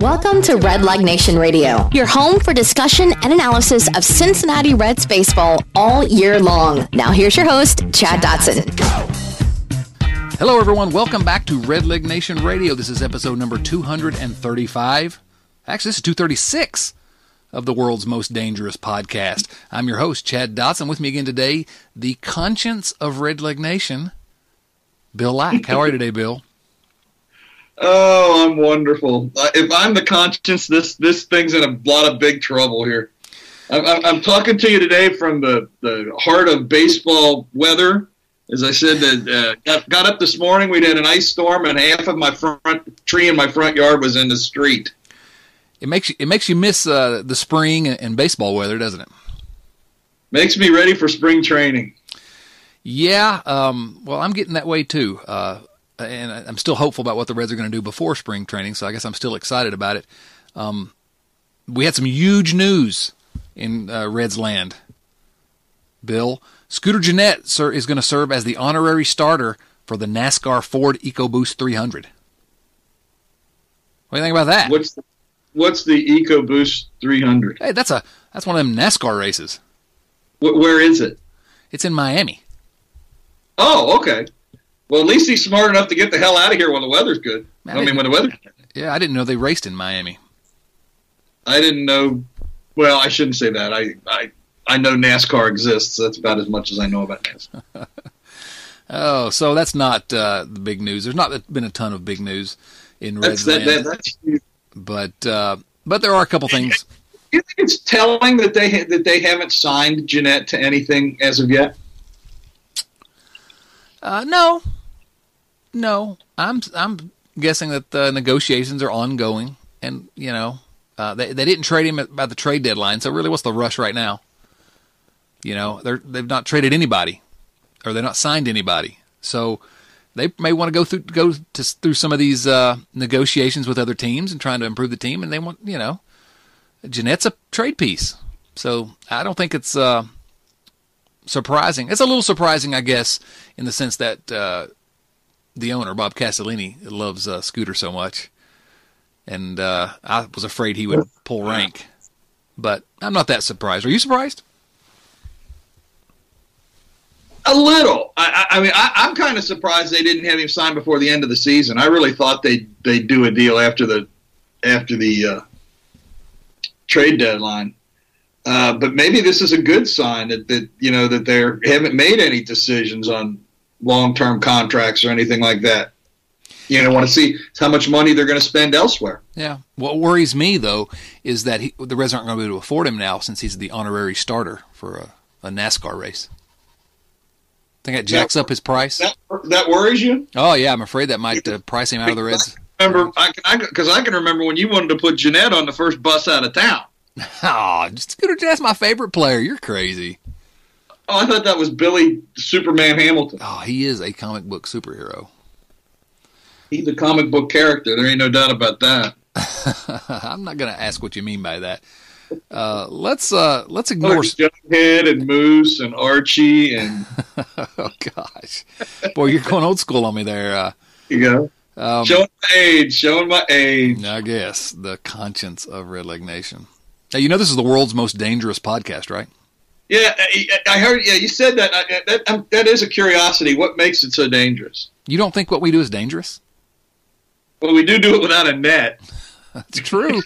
Welcome to Red Leg Nation Radio, your home for discussion and analysis of Cincinnati Reds baseball all year long. Now, here's your host, Chad Dotson. Hello, everyone. Welcome back to Red Leg Nation Radio. This is episode number 235. Actually, this is 236 of the world's most dangerous podcast. I'm your host, Chad Dotson. With me again today, the conscience of Red Leg Nation, Bill Lack. How are you today, Bill? Oh, I'm wonderful. Uh, If I'm the conscience, this this thing's in a lot of big trouble here. I'm, I'm, I'm talking to you today from the, the heart of baseball weather. As I said, that uh, got, got up this morning. We had an ice storm, and half of my front tree in my front yard was in the street. It makes you it makes you miss uh, the spring and, and baseball weather, doesn't it? Makes me ready for spring training. Yeah. Um, well, I'm getting that way too, uh, and I'm still hopeful about what the Reds are going to do before spring training. So I guess I'm still excited about it. Um, we had some huge news in uh, Reds land. Bill Scooter Gennett sir, is going to serve as the honorary starter for the NASCAR Ford EcoBoost 300. What do you think about that? What's the, what's the EcoBoost 300? Hey, that's a that's one of them NASCAR races. Wh- where is it? It's in Miami. Oh, okay. Well, at least he's smart enough to get the hell out of here when the weather's good. Man, I mean, when the weather. Yeah, I didn't know they raced in Miami. I didn't know. Well, I shouldn't say that. I I I know NASCAR exists. That's about as much as I know about NASCAR. Oh, so that's not uh, the big news. There's not been a ton of big news in That's Reds that, that, that's. You but uh, but there are a couple things. You think it's telling that they ha- that they haven't signed Gennett to anything as of yet? Uh, no, no, I'm I'm guessing that the negotiations are ongoing, and you know uh, they they didn't trade him about the trade deadline. So really, what's the rush right now? You know, they're they've not traded anybody, or they're not signed anybody. So they may want to go through go to, through some of these uh, negotiations with other teams and trying to improve the team. And they want you know, Gennett's a trade piece, so I don't think it's uh, surprising. It's a little surprising, I guess, in the sense that uh, the owner Bob Castellini loves uh, Scooter so much, and uh, I was afraid he would pull rank. But I'm not that surprised. Are you surprised? A little. I, I mean, I, I'm kind of surprised they didn't have him signed before the end of the season. I really thought they they do a deal after the after the uh, trade deadline. Uh, but maybe this is a good sign that, that you know that they haven't made any decisions on long term contracts or anything like that. You know, want to see how much money they're going to spend elsewhere. Yeah. What worries me though is that he, the Reds aren't going to be able to afford him now since he's the honorary starter for a, a NASCAR race. I Think that jacks up his price? That that worries you? Oh yeah, I'm afraid that might uh, price him out of the Reds. Remember, I can because I, can remember when you wanted to put Gennett on the first bus out of town. Oh, Scooter That's my favorite player. You're crazy. Oh, I thought that was Billy Superman Hamilton. Oh, he is a comic book superhero. He's a comic book character. There ain't no doubt about that. I'm not going to ask what you mean by that. Uh, let's uh, let's ignore. Jughead and Moose and Archie and oh gosh, boy, you're going old school on me there. Uh, you go um, showing my age, showing my age. I guess the conscience of Red Leg Nation. Now you know this is the world's most dangerous podcast, right? Yeah, I, heard. Yeah, you said that. That um, that is a curiosity. What makes it so dangerous? You don't think what we do is dangerous? Well, we do do it without a net. That's true.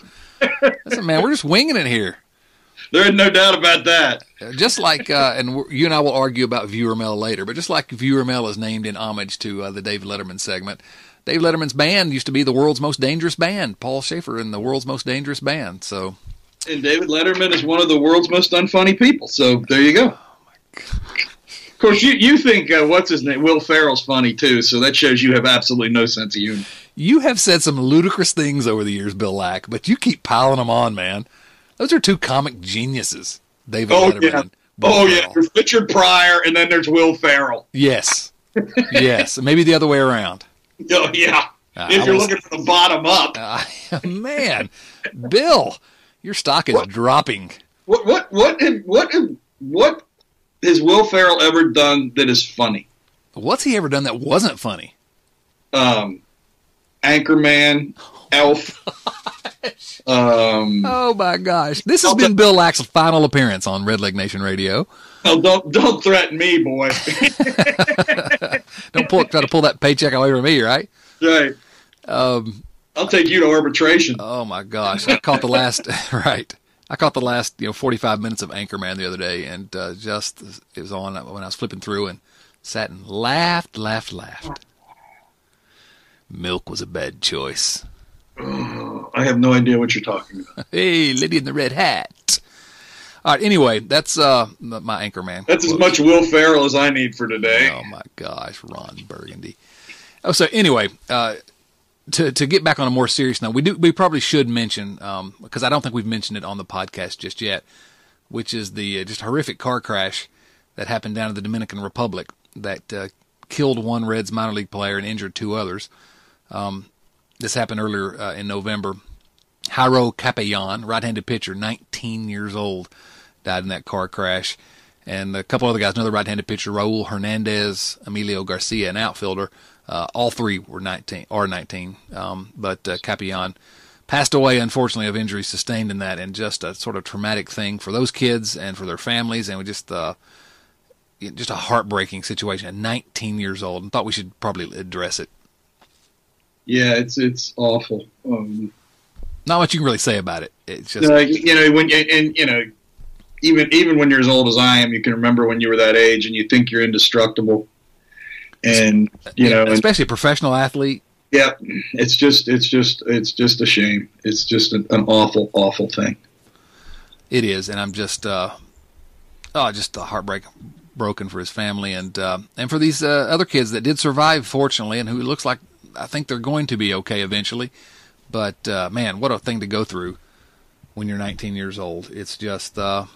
Listen, man, we're just winging it here. There is no doubt about that. Just like, uh, and you and I will argue about viewer mail later, but just like viewer mail is named in homage to uh, the David Letterman segment, Dave Letterman's band used to be the world's most dangerous band. Paul Shaffer in the world's most dangerous band. So, And David Letterman is one of the world's most unfunny people. So there you go. Of course, you you think uh, what's his name? Will Ferrell's funny too. So that shows you have absolutely no sense of humor. you have said some ludicrous things over the years, Bill Lack, but you keep piling them on, man. Those are two comic geniuses, David Oh, Letterman. yeah. and Will Oh yeah, there's Richard Pryor, and then there's Will Ferrell. Yes. yes. Maybe the other way around. Oh yeah. Uh, if I you're was- looking from the bottom up, Uh, man, Bill, your stock is dropping. what what what have- what have- what has Will Ferrell ever done that is funny? What's he ever done that wasn't funny? Um, Anchorman, Elf. Um, Oh my gosh! This has I'll been ta- Bill Lack's final appearance on Red Leg Nation Radio. oh, don't don't threaten me, boy. Don't pull, try to pull that paycheck away from me, right? right. Um, I'll take you to arbitration. oh my gosh! I caught the last right. I caught the last you know 45 minutes of Anchorman the other day, and uh, just it was on when I was flipping through and sat and laughed, laughed, laughed. Milk was a bad choice. I have no idea what you're talking about. Hey, lady in the red hat. All right. Anyway, that's uh my Anchorman. That's as much Will Ferrell as I need for today. Oh my gosh, Ron Burgundy. Oh, so anyway, uh, to to get back on a more serious note, we do we probably should mention um, because I don't think we've mentioned it on the podcast just yet, which is the uh, just horrific car crash that happened down in the Dominican Republic that uh, killed one Reds minor league player and injured two others. Um, this happened earlier uh, in November. Jairo Capellan, right-handed pitcher, 19 years old, died in that car crash. And a couple other guys, another right-handed pitcher, Raul Hernandez, Emilio Garcia, an outfielder. Uh, all three were 19, or 19. Um, but uh, passed away, unfortunately, of injuries sustained in that, and just a sort of traumatic thing for those kids and for their families, and we just uh, just a heartbreaking situation. At 19 years old, and thought we should probably address it. Yeah, it's it's awful. Um, Not much you can really say about it. It's just you know when you, and you know even even when you're as old as I am, you can remember when you were that age and you think you're indestructible. And you know, and, especially a professional athlete. yeah, it's just it's just it's just a shame. It's just an, an awful awful thing. It is, and I'm just uh, oh, just a heartbreak broken for his family and uh, and for these uh, other kids that did survive, fortunately, and who it looks like I think they're going to be okay eventually. But uh, man, what a thing to go through when you're 19 years old. It's just uh,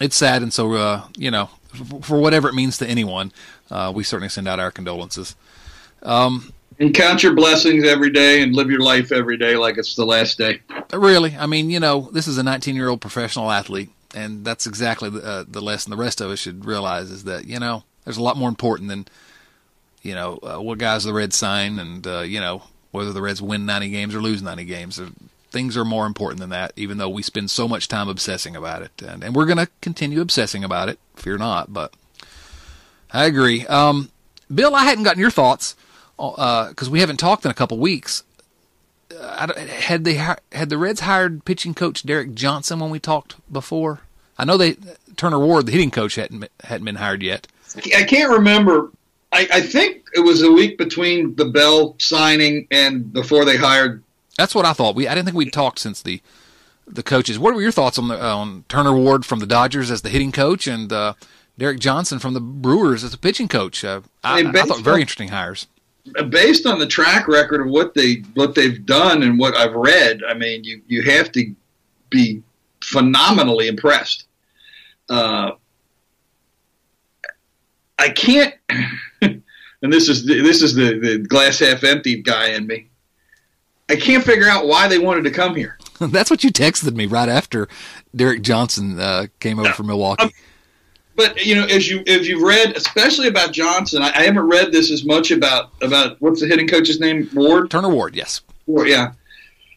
it's sad, and so uh, you know, f- for whatever it means to anyone, uh, we certainly send out our condolences. Um, And count your blessings every day and live your life every day like it's the last day. Really, I mean, you know, this is a 19 year old professional athlete, and that's exactly the, uh, the lesson the rest of us should realize is that, you know, there's a lot more important than, you know, uh, what guys the red sign and, uh, you know, whether the Reds win 90 games or lose 90 games. Things are more important than that, even though we spend so much time obsessing about it. And, and we're going to continue obsessing about it, fear not, but I agree. Um, Bill, I hadn't gotten your thoughts because we haven't talked in a couple weeks. Uh, had they had the Reds hired pitching coach Derek Johnson when we talked before? I know they Turner Ward, the hitting coach, hadn't been- hadn't been hired yet. I can't remember. I, I think it was a week between the Bell signing and before they hired. That's what I thought. We I didn't think we'd talked since the the coaches. What were your thoughts on the on Turner Ward from the Dodgers as the hitting coach and uh, Derek Johnson from the Brewers as a pitching coach? Uh, I, I thought very interesting hires. Based on the track record of what they what they've done and what I've read, I mean, you you have to be phenomenally impressed. Uh, I can't, and this is the, this is the, the glass half empty guy in me. I can't figure out why they wanted to come here. That's what you texted me right after Derek Johnson uh, came over from Milwaukee. But you know, as you as you've read, especially about Johnson, I, I haven't read this as much about about what's the hitting coach's name, Ward. Turner Ward, yes. Ward, yeah.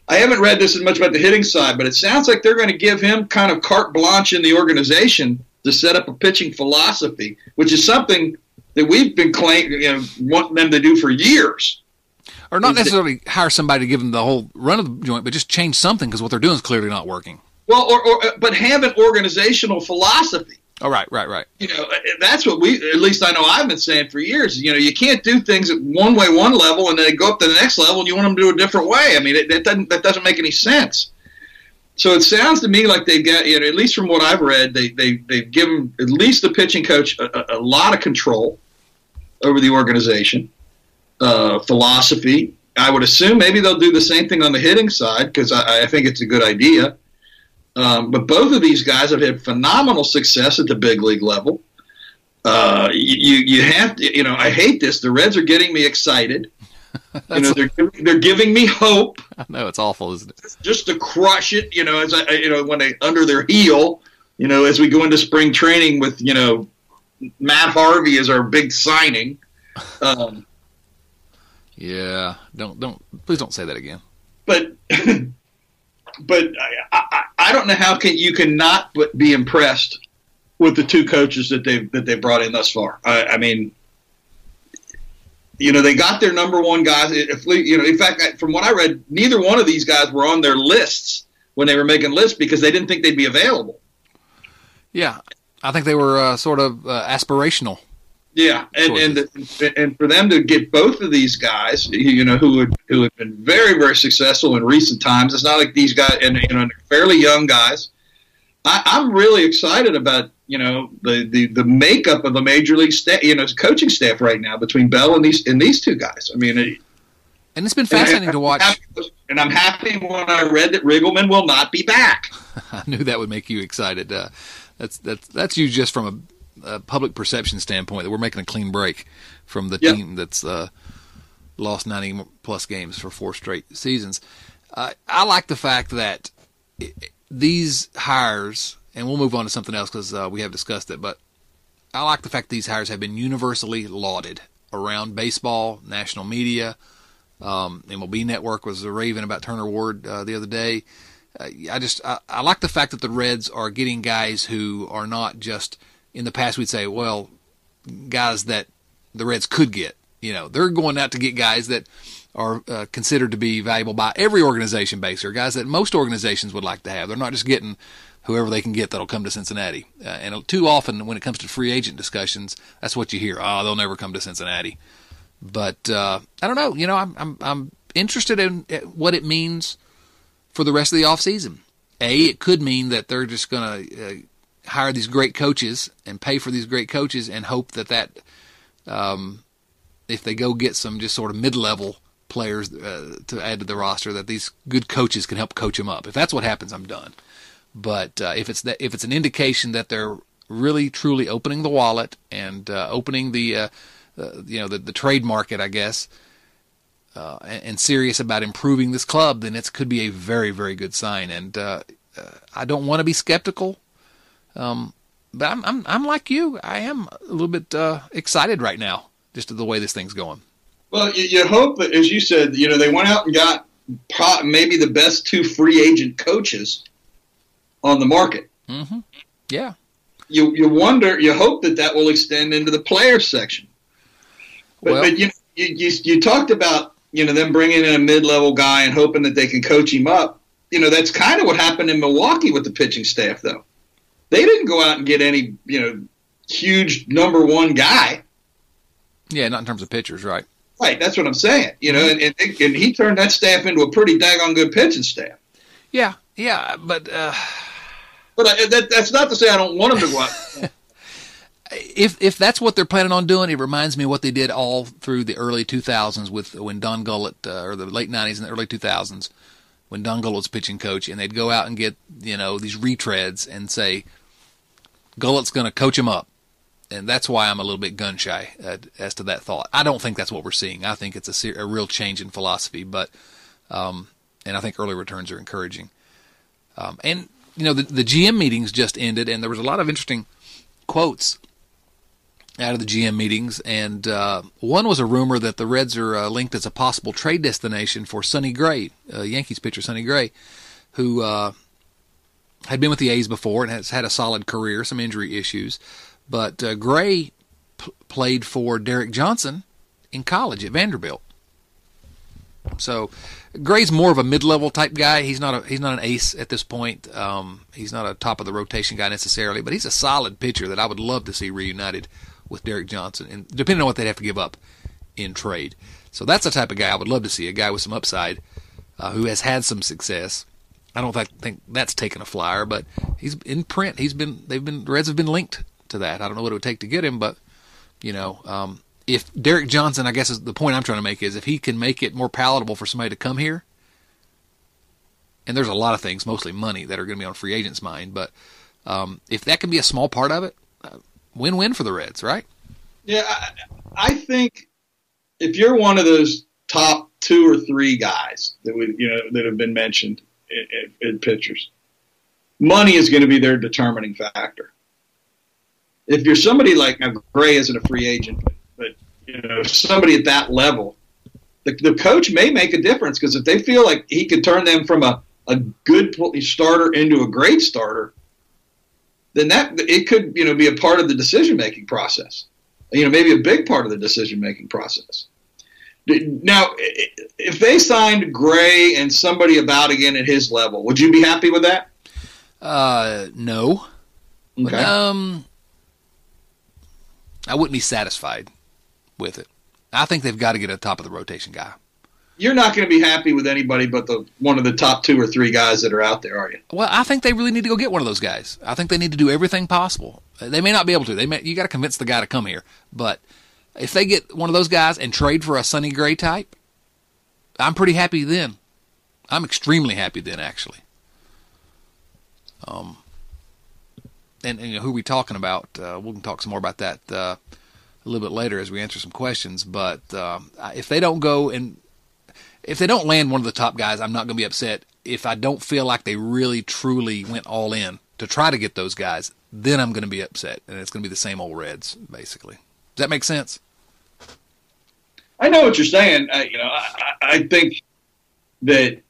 I haven't read this as much about the hitting side, but it sounds like they're going to give him kind of carte blanche in the organization to set up a pitching philosophy, which is something that we've been claiming, you know, wanting them to do for years. Or not necessarily hire somebody to give them the whole run of the joint, but just change something because what they're doing is clearly not working. Well, or, or but have an organizational philosophy. Oh, right, right, right. you know that's what we at least i know i've been saying for years you know you can't do things one way one level and then go up to the next level and you want them to do a different way. I mean it, that doesn't that doesn't make any sense. So it sounds to me like they've got you know at least from what i've read they, they they've given at least the pitching coach a, a, a lot of control over the organization uh, philosophy. I would assume maybe they'll do the same thing on the hitting side because I, I think it's a good idea um, but both of these guys have had phenomenal success at the big league level. Uh, you you have to you know I hate this. The Reds are getting me excited. you know they're giving- they're giving me hope I know it's awful, isn't it? just to crush it. You know as I you know when they under their heel. You know as we go into spring training with you know Matt Harvey is our big signing. Um, Yeah. Don't don't please don't say that again. but but I, I, I don't know how can you can not but be impressed with the two coaches that they've that they brought in thus far. I, I mean, you know, they got their number one guys. If you know, in fact, from what I read, neither one of these guys were on their lists when they were making lists because they didn't think they'd be available. Yeah, I think they were uh, sort of uh, aspirational. Yeah, and and the, and for them to get both of these guys, you know, who would who have been very very successful in recent times. It's not like these guys, and you know, fairly young guys. I, I'm really excited about you know the, the, the makeup of the major league staff, you know, coaching staff right now between Bell and these and these two guys. I mean, it, and it's been fascinating to watch. And I'm happy when I read that Riggleman will not be back. I knew that would make you excited. Uh, that's that's that's you just from a, public perception standpoint that we're making a clean break from the yep. team that's uh, lost 90 plus games for four straight seasons. Uh, I like the fact that it, these hires and we'll move on to something else because uh, we have discussed it. But I like the fact these hires have been universally lauded around baseball, national media. Um, MLB Network was raving about Turner Ward uh, the other day. Uh, I just I, I, like the fact that the Reds are getting guys who are not just in the past we'd say well guys that the Reds could get. You know they're going out to get guys that are uh, considered to be valuable by every organization base or guys that most organizations would like to have. They're not just getting whoever they can get that'll come to Cincinnati. Uh, and too often, when it comes to free agent discussions, that's what you hear. Oh, they'll never come to Cincinnati. But uh, I don't know. You know, I'm I'm, I'm interested in uh, what it means for the rest of the off season. A, it could mean that they're just going to uh, hire these great coaches and pay for these great coaches and hope that that um, if they go get some just sort of mid-level players uh, to add to the roster, that these good coaches can help coach them up. If that's what happens, I'm done. But uh, if it's that, if it's an indication that they're really truly opening the wallet and uh, opening the uh, you know the, the trade market, I guess, uh, and, and, serious about improving this club, then it could be a very very good sign. And uh, uh, I don't want to be skeptical, um, but I'm, I'm I'm like you. I am a little bit excited right now, just the way this thing's going. Well, you, you hope, as you said, you know they went out and got maybe the best two free agent coaches on the market. Mm-hmm. Yeah. You you wonder, you hope that that will extend into the player section. But, well, but you, you, you you talked about you know them bringing in a mid level guy and hoping that they can coach him up. You know that's kind of what happened in Milwaukee with the pitching staff, though. They didn't go out and get any you know huge number one guy. Yeah, not in terms of pitchers, right? Right, that's what I'm saying. You know, and, and, and he turned that staff into a pretty daggone good pitching staff. Yeah, yeah, but uh, but I, that, that's not to say I don't want him to go out. if if that's what they're planning on doing, it reminds me of what they did all through the early 2000s with when Don Gullett, uh, or the late 90s and the early 2000s, when Don Gullett was pitching coach, and they'd go out and get you know these retreads and say, Gullett's going to coach him up, and that's why I'm a little bit gun shy uh, as to that thought. I don't think that's what we're seeing. I think it's a, a real change in philosophy, but um, and I think early returns are encouraging. Um, and you know, the, the GM meetings just ended, and there was a lot of interesting quotes out of the GM meetings, and uh, one was a rumor that the Reds are uh, linked as a possible trade destination for Sonny Gray, uh, Yankees pitcher Sonny Gray, who uh, had been with the A's before and has had a solid career, some injury issues, but uh, Gray p- played for Derek Johnson in college at Vanderbilt. So Gray's more of a mid-level type guy. He's not a he's not an ace at this point. Um, he's not a top of the rotation guy necessarily, but he's a solid pitcher that I would love to see reunited with Derek Johnson, and depending on what they'd have to give up in trade. So that's the type of guy I would love to see, a guy with some upside uh, who has had some success. I don't think, that's taken a flyer, but he's in print. He's been they've been the Reds have been linked to that. I don't know what it would take to get him, but you know, um, if Derek Johnson, I guess is the point I'm trying to make is if he can make it more palatable for somebody to come here, and there's a lot of things, mostly money, that are going to be on free agents' mind, but um, if that can be a small part of it, uh, win-win for the Reds, right? Yeah, I, I think if you're one of those top two or three guys that would you know that have been mentioned in, in, pitchers, money is going to be their determining factor. If you're somebody like now, Gray isn't a free agent, but you know, somebody at that level, the, the coach may make a difference because if they feel like he could turn them from a, a good starter into a great starter, then that it could you know be a part of the decision making process. You know, maybe a big part of the decision making process. Now, if they signed Gray and somebody about again at his level, would you be happy with that? Uh, no. Okay. But, um, I wouldn't be satisfied with it. I think they've got to get a top of the rotation guy. You're not going to be happy with anybody but the one of the top two or three guys that are out there, are you? Well, I think they really need to go get one of those guys. I think they need to do everything possible. They may not be able to. They may. You got to convince the guy to come here. But if they get one of those guys and trade for a Sonny Gray type, I'm pretty happy then. I'm extremely happy then, actually. Um, and, and who we talking about? Uh, we can talk some more about that uh, a little bit later as we answer some questions. But uh, if they don't go and if they don't land one of the top guys, I'm not going to be upset. If I don't feel like they really truly went all in to try to get those guys, then I'm going to be upset, and it's going to be the same old Reds, basically. Does that make sense? I know what you're saying. I, you know, I, I think that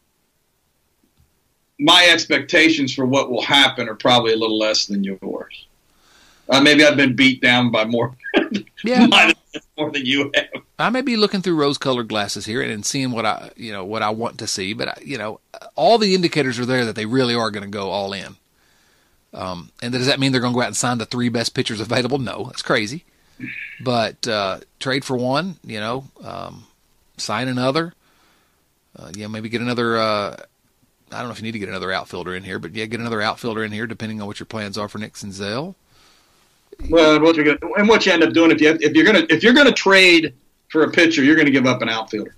my expectations for what will happen are probably a little less than yours. Uh, maybe I've been beat down by more, yeah, more than you have. I may be looking through rose-colored glasses here and seeing what I, you know, what I want to see. But I, you know, all the indicators are there that they really are going to go all in. Um, and does that mean they're going to go out and sign the three best pitchers available? No, that's crazy. But uh, trade for one, you know, um, sign another. Uh, yeah, maybe get another. Uh, I don't know if you need to get another outfielder in here, but yeah, get another outfielder in here, depending on what your plans are for Nick Senzel. Well, and what you're gonna, and what you end up doing if you if you're gonna if you're gonna trade for a pitcher, you're gonna give up an outfielder.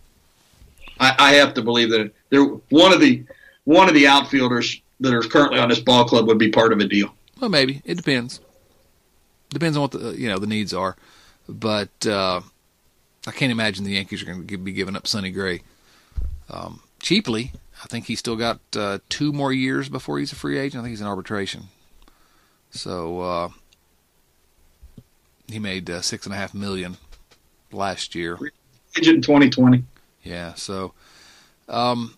I, I have to believe that they're one of the one of the outfielders that are currently on this ball club would be part of a deal. Well, maybe it depends. Depends on what the you know the needs are, but uh, I can't imagine the Yankees are going to be giving up Sonny Gray um, cheaply. I think he's still got uh, two more years before he's a free agent. I think he's in arbitration. So uh, he made uh, six and a half million last year. Agent in 2020. Yeah. So, um,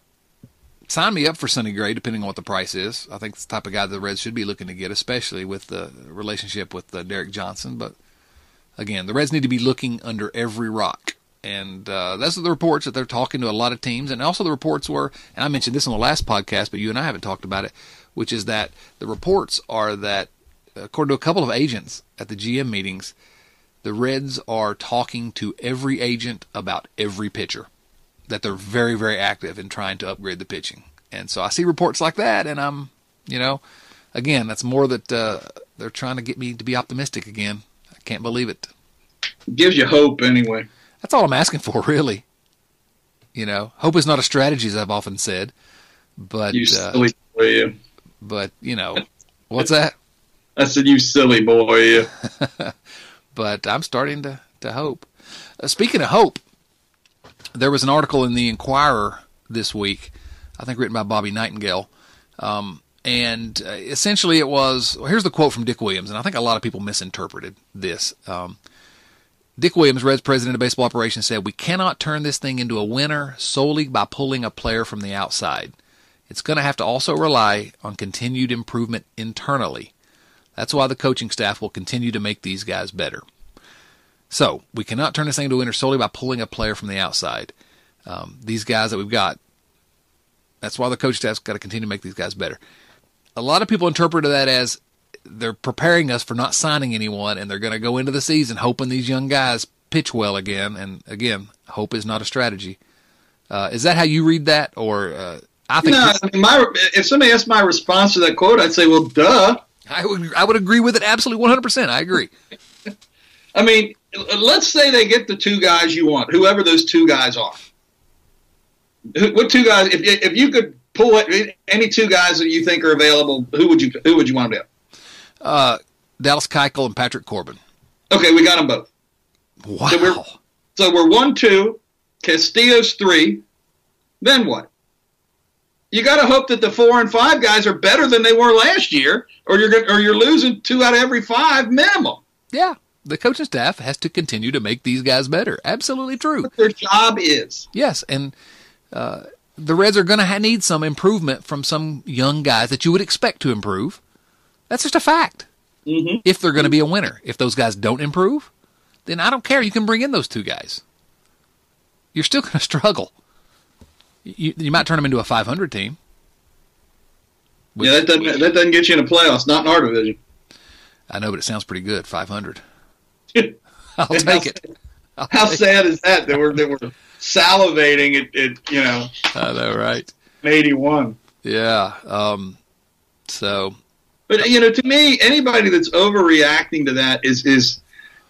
sign me up for Sonny Gray, depending on what the price is. I think it's the type of guy the Reds should be looking to get, especially with the relationship with uh, Derek Johnson. But again, the Reds need to be looking under every rock. And uh, those are the reports that they're talking to a lot of teams. And also the reports were, and I mentioned this on the last podcast, but you and I haven't talked about it, which is that the reports are that, according to a couple of agents at the GM meetings, the Reds are talking to every agent about every pitcher that they're very, very active in trying to upgrade the pitching. And so I see reports like that, and I'm, you know, again, that's more that uh, they're trying to get me to be optimistic again. I can't believe it. Gives you hope, anyway. That's all I'm asking for, really. You know, hope is not a strategy, as I've often said. But you uh, silly boy, you. But you know, what's that? I said, "You silly boy." But I'm starting to to hope. Uh, speaking of hope, there was an article in the Enquirer this week, I think written by Bobby Nightengale. Um, and uh, essentially it was well, here's the quote from Dick Williams, and I think a lot of people misinterpreted this. Um, Dick Williams, Reds president of baseball operations, said, We cannot turn this thing into a winner solely by pulling a player from the outside. It's going to have to also rely on continued improvement internally. That's why the coaching staff will continue to make these guys better. So we cannot turn this thing into a winner solely by pulling a player from the outside. Um, these guys that we've got, that's why the coach staff's got to continue to make these guys better. A lot of people interpret that as they're preparing us for not signing anyone, and they're going to go into the season hoping these young guys pitch well again. And again, hope is not a strategy. Uh, is that how you read that, or uh, I think? No, I mean, my, if somebody asked my response to that quote, I'd say, "Well, duh." I would I would agree with it absolutely one hundred percent. I agree. I mean, let's say they get the two guys you want, whoever those two guys are. What two guys? If if you could pull it, any two guys that you think are available, who would you who would you want to be? Uh, Dallas Keuchel and Patrick Corbin. Okay, we got them both. Wow. So we're, so we're one, two, Castillo's three. Then what? You got to hope that the four and five guys are better than they were last year, or you're or you're losing two out of every five minimum. Yeah, the coaching staff has to continue to make these guys better. Absolutely true. What their job is. Yes, and uh, the Reds are going to need some improvement from some young guys that you would expect to improve. That's just a fact. Mm-hmm. If they're going to be a winner, if those guys don't improve, then I don't care. You can bring in those two guys. You're still going to struggle. You, you might turn them into a 500 team. yeah, that doesn't that doesn't get you in the playoffs. Not in our division. I know, but it sounds pretty good. 500. I'll take how- it. I'll How take sad is that? That we're that we're salivating at, at you know it. I know, right? eighty one. Yeah. Um, so But you know, to me, anybody that's overreacting to that is is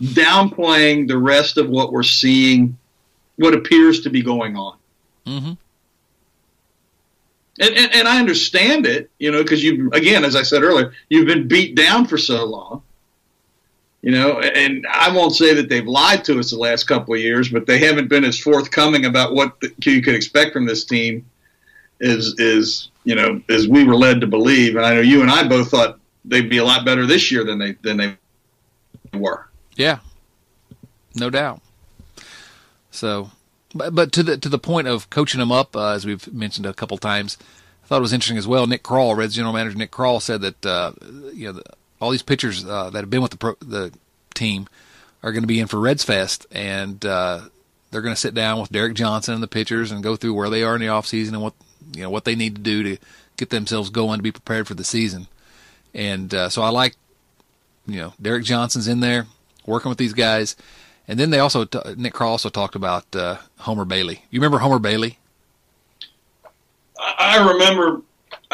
downplaying the rest of what we're seeing, what appears to be going on. Mm-hmm. And, and, and I understand it, you know, because you've again, as I said earlier, you've been beat down for so long, you know. And I won't say that they've lied to us the last couple of years, but they haven't been as forthcoming about what you could expect from this team, is is you know as we were led to believe. And I know you and I both thought they'd be a lot better this year than they than they were. Yeah, no doubt. So, but, but to the to the point of coaching them up, uh, as we've mentioned a couple times, I thought it was interesting as well. Nick Krall, Reds general manager Nick Krall, said that uh, you know all these pitchers uh, that have been with the pro, the team are going to be in for Reds Fest, and uh, they're going to sit down with Derek Johnson and the pitchers and go through where they are in the off season and what you know what they need to do to get themselves going to be prepared for the season. And uh, so I like you know Derek Johnson's in there working with these guys. And then they also t- Nick Krall also talked about uh, Homer Bailey. You remember Homer Bailey? I remember.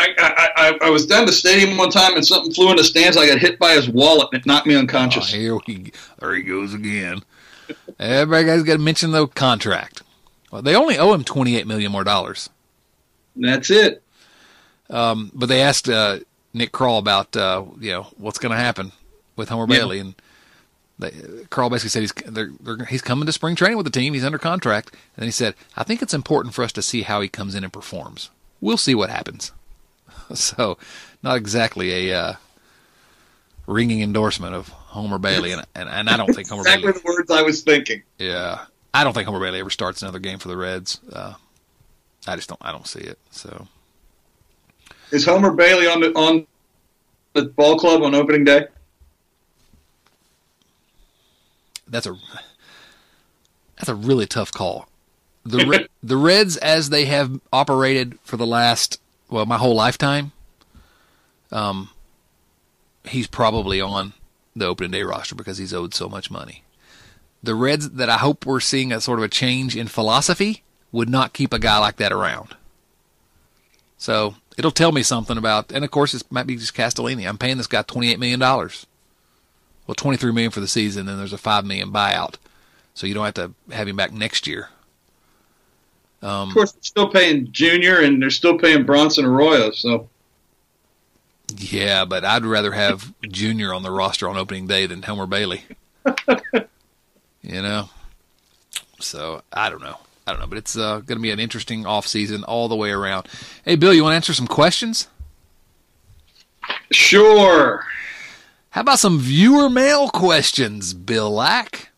I, I, I, I was down the stadium one time and something flew in the stands. I got hit by his wallet and it knocked me Oh, unconscious. here we there he goes again. Everybody has got to mention the contract. Well, they only owe him twenty eight million more dollars. That's it. Um, but they asked uh, Nick Krall about uh, you know what's going to happen with Homer Yeah. Bailey, and they, Krall basically said he's they're, they're, he's coming to spring training with the team. He's under contract, and then he said, "I think it's important for us to see how he comes in and performs. We'll see what happens." so, not exactly a uh, ringing endorsement of Homer Bailey, and and, and I don't think Homer Bailey. Exactly Bailey. the words I was thinking. Yeah, I don't think Homer Bailey ever starts another game for the Reds. Uh, I just don't. I don't see it. So. Is Homer Bailey on the on the ball club on opening day? that's a that's a really tough call. The the Reds, as they have operated for the last well, my whole lifetime, um, he's probably on the opening day roster because he's owed so much money. The Reds that I hope we're seeing a sort of a change in philosophy would not keep a guy like that around. So it'll tell me something about, and of course it might be just Castellini. I'm paying this guy twenty eight million dollars well, 23 million for the season, and there's a 5 million buyout, so you don't have to have him back next year. Um, Of course, they're still paying Junior and they're still paying Bronson Arroyo. So yeah, but I'd rather have Junior on the roster on opening day than Homer Bailey. you know, so I don't know. I don't know, but it's uh, going to be an interesting off season all the way around. Hey, Bill, you want to answer some questions? sure. How about some viewer mail questions, Bill Lack?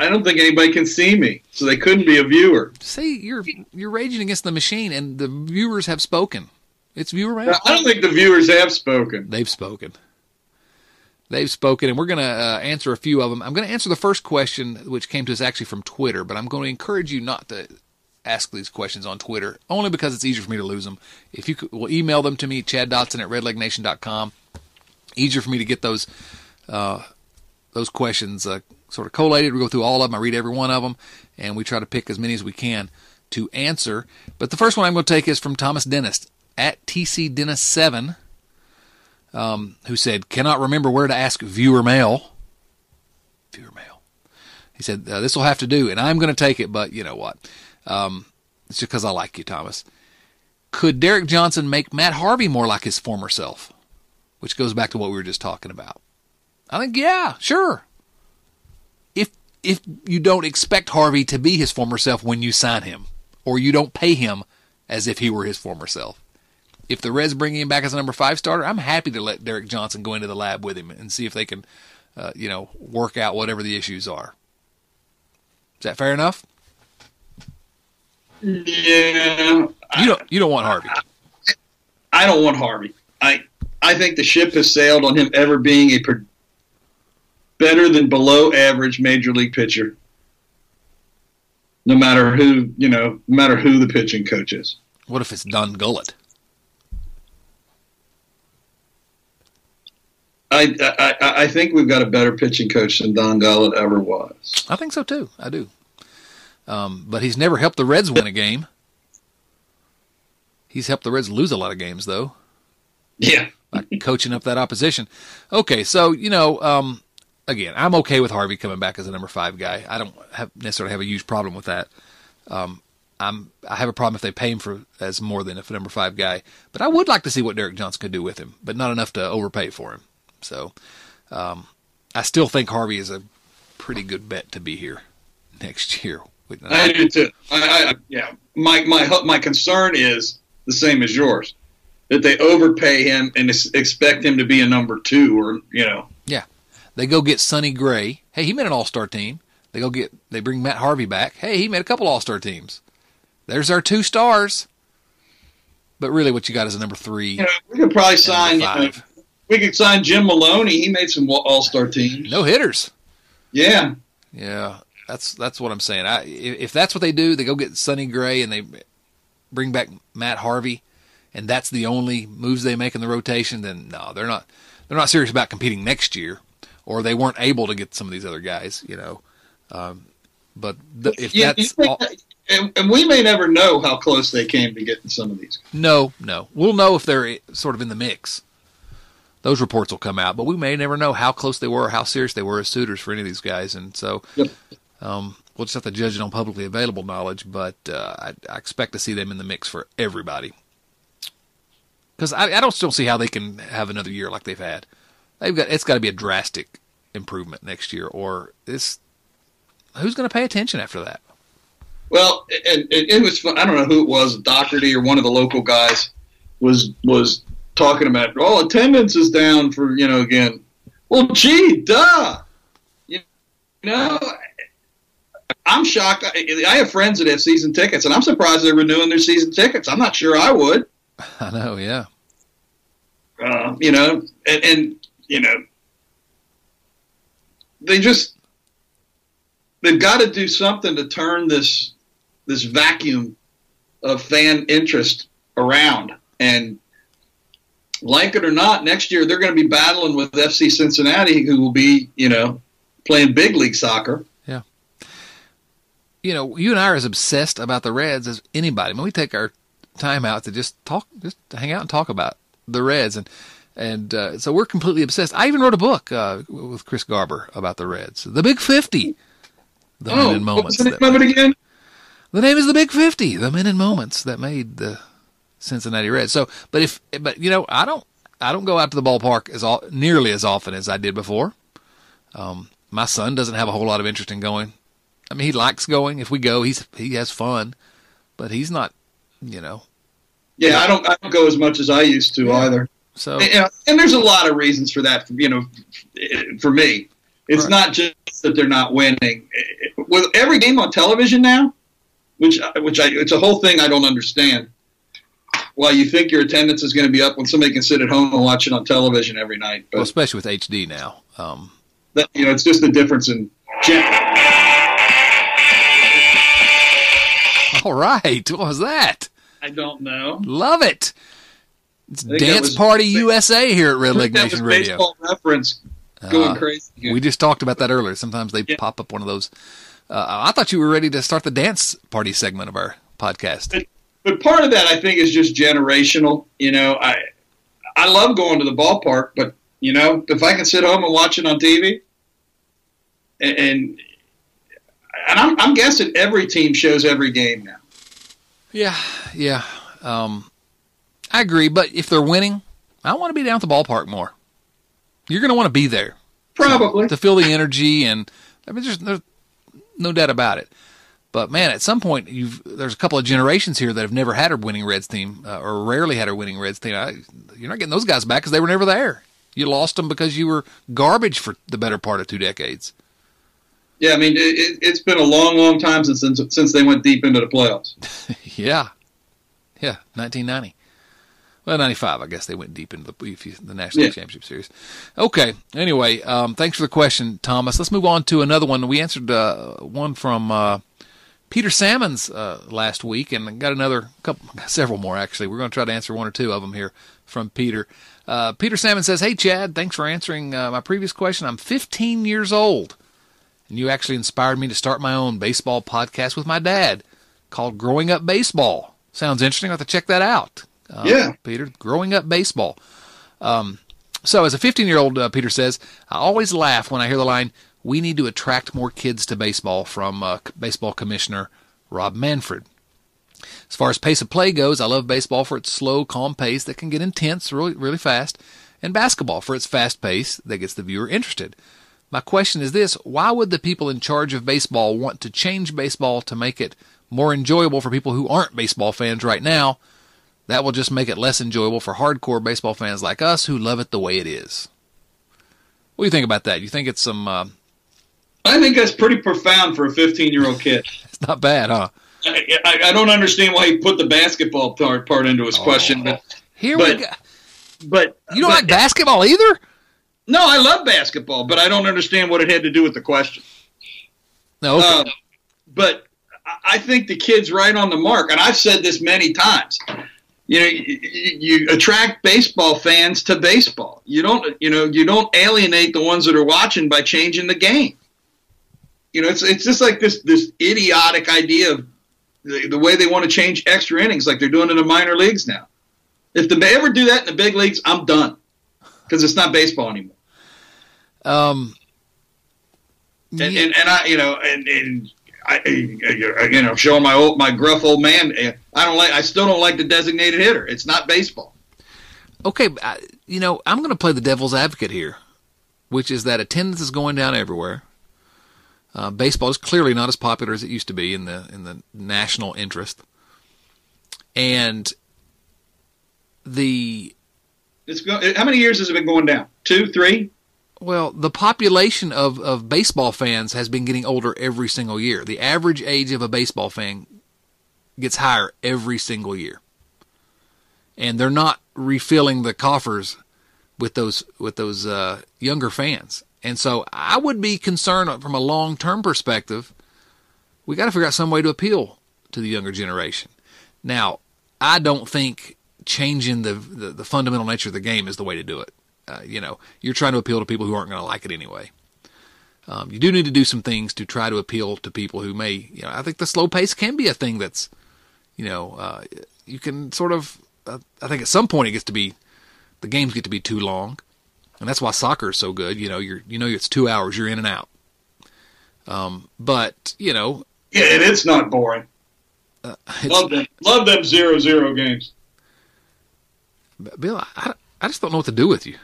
I don't think anybody can see me, so they couldn't be a viewer. See, you're you're raging against the machine, and the viewers have spoken. It's viewer mail. I don't think the viewers have spoken. They've spoken. They've spoken, and we're going to uh, answer a few of them. I'm going to answer the first question, which came to us actually from Twitter, but I'm going to encourage you not to ask these questions on Twitter, only because it's easier for me to lose them. If you could, will email them to me, Chad Dotson at redlegnation.com. Easier for me to get those uh, those questions uh, sort of collated. We go through all of them. I read every one of them, and we try to pick as many as we can to answer. But the first one I'm going to take is from Thomas Dennis at TC Dennis seven um, who said, cannot remember where to ask viewer mail. Viewer mail. He said, uh, this will have to do, and I'm going to take it, but you know what? Um, it's just because I like you, Thomas. Could Derek Johnson make Matt Harvey more like his former self? Which goes back to what we were just talking about. I think, yeah, sure. If you don't expect Harvey to be his former self when you sign him, or you don't pay him as if he were his former self, if the Reds bring him back as a number five starter, I'm happy to let Derek Johnson go into the lab with him and see if they can uh, you know, work out whatever the issues are. Is that fair enough? Yeah, You don't you don't want Harvey. I don't want Harvey. I I think the ship has sailed on him ever being a better than below average major league pitcher. No matter who you know, no matter who the pitching coach is. What if it's Don Gullett? I, I I think we've got a better pitching coach than Don Gullett ever was. I think so too. I do. Um, but he's never helped the Reds win a game. He's helped the Reds lose a lot of games, though, Yeah, by coaching up that opposition. Okay, so you know, um, again, I'm okay with Harvey coming back as a number five guy. I don't have necessarily have a huge problem with that. Um, I'm I have a problem if they pay him for as more than if a number five guy. But I would like to see what Derek Johnson could do with him, but not enough to overpay for him. So um, I still think Harvey is a pretty good bet to be here next year. I do too. I, I, yeah, my my my concern is the same as yours that they overpay him and expect him to be a number two, or you know. They go get Sonny Gray. Hey, he made an All Star team. They go get they bring Matt Harvey back. Hey, he made a couple All Star teams. There's our two stars. But really, what you got is a number three. You know, we could probably sign. You know, we could sign Jim Maloney. He made some All Star teams. No hitters. Yeah. Yeah, that's that's what I'm saying. I if that's what they do, they go get Sonny Gray and they bring back Matt Harvey, and that's the only moves they make in the rotation. Then no, they're not they're not serious about competing next year, or they weren't able to get some of these other guys. You know, um, but the, if you, that's you all, and, and, we may never know how close they came to getting some of these. No, no, we'll know if they're sort of in the mix. Those reports will come out, but we may never know how close they were, or how serious they were as suitors for any of these guys, and so. Yep. Um, we'll just have to judge it on publicly available knowledge, but uh, I, I, expect to see them in the mix for everybody. Because I, I, don't still see how they can have another year like they've had. They've got it's got to be a drastic improvement next year, or it's who's going to pay attention after that? Well, and, and it was fun. I don't know who it was, Doherty or one of the local guys was was talking about. Oh, attendance is down for you know again. Well, gee, duh. You know, I'm shocked. I have friends that have season tickets, and I'm surprised they're renewing their season tickets. I'm not sure I would. I know, yeah. Uh, you know, and, and you know, they just they've got to do something to turn this this vacuum of fan interest around. And like it or not, next year they're going to be battling with FC Cincinnati, who will be, you know, playing big league soccer Yeah. you know, you and I are as obsessed about the Reds as anybody. I mean, we take our time out to just talk, just hang out and talk about the Reds, and and uh, so we're completely obsessed. I even wrote a book uh, with Chris Garber about the Reds, the Big Fifty, the oh, men and moments. The name of it again? The name is the Big Fifty, the men and moments that made the Cincinnati Reds. So, but if, but you know, I don't, I don't go out to the ballpark as all, nearly as often as I did before. Um, my son doesn't have a whole lot of interest in going I mean, he likes going. If we go, he's he has fun, but he's not, you know. Yeah, I don't I don't go as much as I used to yeah. either. So and, and, there's a lot of reasons for that. You know, for me, it's right. not just that they're not winning. With every game on television now, which which I it's a whole thing I don't understand. Well, you think your attendance is going to be up when somebody can sit at home and watch it on television every night. But well, especially with HD now. Um, that, you know, it's just the difference in. All right. What was that? I don't know. Love it. It's Dance was, Party USA here at Red Leg Nation Radio. Baseball reference going uh, crazy. We just talked about that earlier. Sometimes they yeah. pop up one of those. Uh, I thought you were ready to start the dance party segment of our podcast. But, but part of that, I think, is just generational. You know, I I love going to the ballpark, but you know, if I can sit home and watch it on TV, and, and and I'm, I'm guessing every team shows every game now. Yeah, yeah. Um, I agree, but if they're winning, I want to be down at the ballpark more. You're going to want to be there, probably to feel the energy, and I mean, there's, there's no doubt about it. But man, at some point, you've there's a couple of generations here that have never had a winning Reds team, uh, or rarely had a winning Reds team. I, you're not getting those guys back because they were never there. You lost them because you were garbage for the better part of two decades. Yeah, I mean, it, has been a long, long time since since they went deep into the playoffs. yeah, yeah, 1990. Well, 95, I guess they went deep into the, the National yeah. Championship Series. Okay. Anyway, um, thanks for the question, Thomas. Let's move on to another one. We answered uh, one from uh, Peter Salmons uh, last week, and got another couple, several more actually. We're going to try to answer one or two of them here from Peter. Uh, Peter Salmon says, "Hey Chad, thanks for answering uh, my previous question. I'm 15 years old, and you actually inspired me to start my own baseball podcast with my dad, called Growing Up Baseball. Sounds interesting. I have to check that out. Uh, yeah, Peter, Growing Up Baseball. Um, so, as a 15 year old, uh, Peter says, I always laugh when I hear the line, "We need to attract more kids to baseball." From uh, baseball commissioner Rob Manfred. As far as pace of play goes, I love baseball for its slow, calm pace that can get intense really, really fast, and basketball for its fast pace that gets the viewer interested. My question is this why would the people in charge of baseball want to change baseball to make it more enjoyable for people who aren't baseball fans right now? That will just make it less enjoyable for hardcore baseball fans like us who love it the way it is. What do you think about that? You think it's some. Uh, I think that's pretty profound for a 15 year old kid. it's not bad, huh? I, I, don't understand why he put the basketball part, part into his oh, question, but here but, we go. But you don't but, like basketball either? No, I love basketball, but I don't understand what it had to do with the question. No, okay. Um, but I think the kid's right on the mark, and I've said this many times. You know, you, you attract baseball fans to baseball. You don't, you know, you don't alienate the ones that are watching by changing the game. You know, it's it's just like this this idiotic idea of the, the way they want to change extra innings, like they're doing in the minor leagues now. If they ever do that in the big leagues, I'm done because it's not baseball anymore. Um, and, and, and I, you know, and, and I, you know, showing my old, my gruff old man, eh, I don't like, I still don't like the designated hitter. It's not baseball. Okay, you know, I'm going to play the devil's advocate here, which is that attendance is going down everywhere. Uh, baseball is clearly not as popular as it used to be in the in the national interest, and the it's go, how many years has it been going down? Two, three? Well, the population of, of baseball fans has been getting older every single year. The average age of a baseball fan gets higher every single year, and they're not refilling the coffers with those with those uh, younger fans. And so I would be concerned from a long term perspective. We got to figure out some way to appeal to the younger generation. Now, I don't think changing the, the, the fundamental nature of the game is the way to do it. Uh, you know, you're trying to appeal to people who aren't going to like it anyway. Um, you do need to do some things to try to appeal to people who may, you know, I think the slow pace can be a thing that's, you know, uh, you can sort of, uh, I think at some point it gets to be, the games get to be too long and that's why soccer is so good. You know, you're you know it's two hours, you're in and out. Um, but you know, yeah, and it's not boring. Uh, love them, love them zero zero games. Bill, I, I just don't know what to do with you.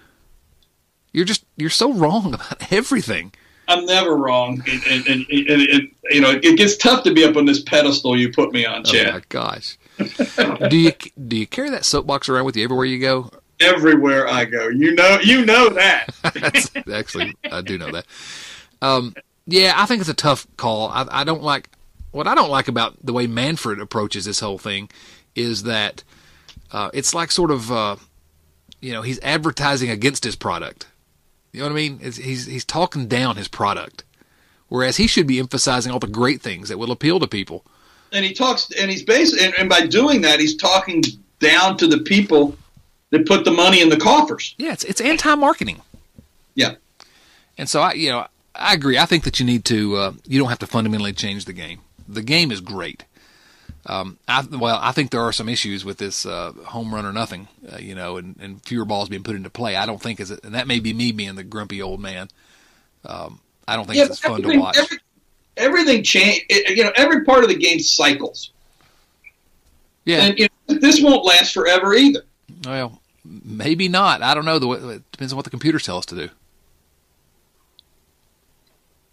You're just you're so wrong about everything. I'm never wrong, and, and, and, and, you know it gets tough to be up on this pedestal you put me on, Chad. Oh my gosh! do you do you carry that soapbox around with you everywhere you go? everywhere I go. You know, you know that. actually, I do know that. Um, yeah, I think it's a tough call. I, I don't like what I don't like about the way Manfred approaches this whole thing is that uh, it's like sort of uh, you know he's advertising against his product. You know what I mean? It's, he's he's talking down his product, whereas he should be emphasizing all the great things that will appeal to people. And he talks, and he's basically, and, and by doing that, he's talking down to the people that put the money in the coffers. Yeah, it's it's anti-marketing. Yeah. And so I, you know, I agree. I think that you need to. Uh, you don't have to fundamentally change the game. The game is great. Um, I, well, I think there are some issues with this uh, home run or nothing, uh, you know, and, and fewer balls being put into play. I don't think is, and that may be me being the grumpy old man. Um, I don't think yeah, it's fun to watch. Every, everything change. You know, every part of the game cycles. Yeah, and you know, this won't last forever either. Well, maybe not. I don't know. The it depends on what the computers tell us to do.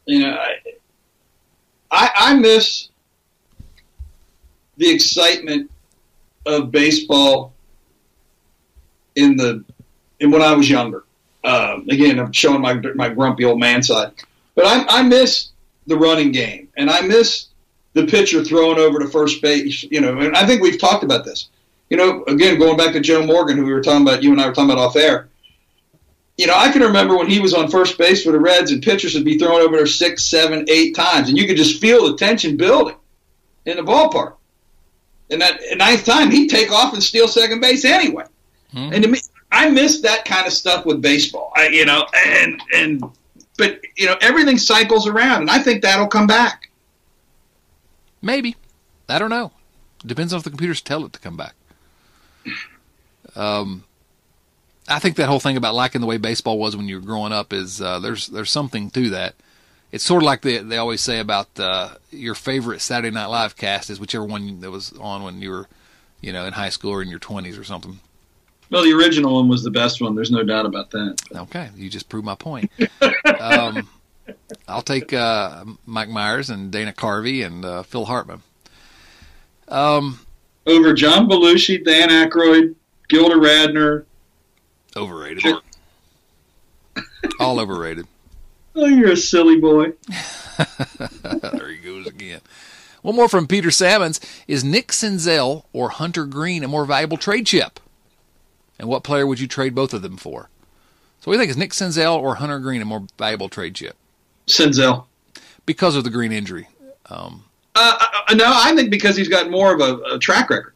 You know, I, I, I miss the excitement of baseball in the in when I was younger. Um, again, I'm showing my my grumpy old man side, but I, I miss the running game, and I miss the pitcher throwing over to first base. You know, and I think we've talked about this. You know, again, going back to Joe Morgan, who we were talking about, you and I were talking about off air. You know, I can remember when he was on first base for the Reds, and pitchers would be throwing over there six, seven, eight times, and you could just feel the tension building in the ballpark. And that ninth time, he'd take off and steal second base anyway. Mm-hmm. And to me, I miss that kind of stuff with baseball. I, you know, and and but you know everything cycles around, and I think that'll come back. Maybe, I don't know. Depends on if the computers tell it to come back. Um, I think that whole thing about liking the way baseball was when you were growing up is uh, there's there's something to that. It's sort of like they they always say about uh, your favorite Saturday Night Live cast is whichever one that was on when you were, you know, in high school or in your twenties or something. Well, the original one was the best one. There's no doubt about that. Okay, you just proved my point. um, I'll take uh, Mike Myers and Dana Carvey and uh, Phil Hartman. Um, Over John Belushi, Dan Aykroyd, Gilda Radner. Overrated. All overrated. Oh, you're a silly boy. there he goes again. One more from Peter Salmons. Is Nick Senzel or Hunter Greene a more valuable trade chip? And what player would you trade both of them for? So what do you think? Is Nick Senzel or Hunter Greene a more valuable trade chip? Senzel. Because of the Greene injury. Um, uh, uh, no, I think because he's got more of a, a, track record.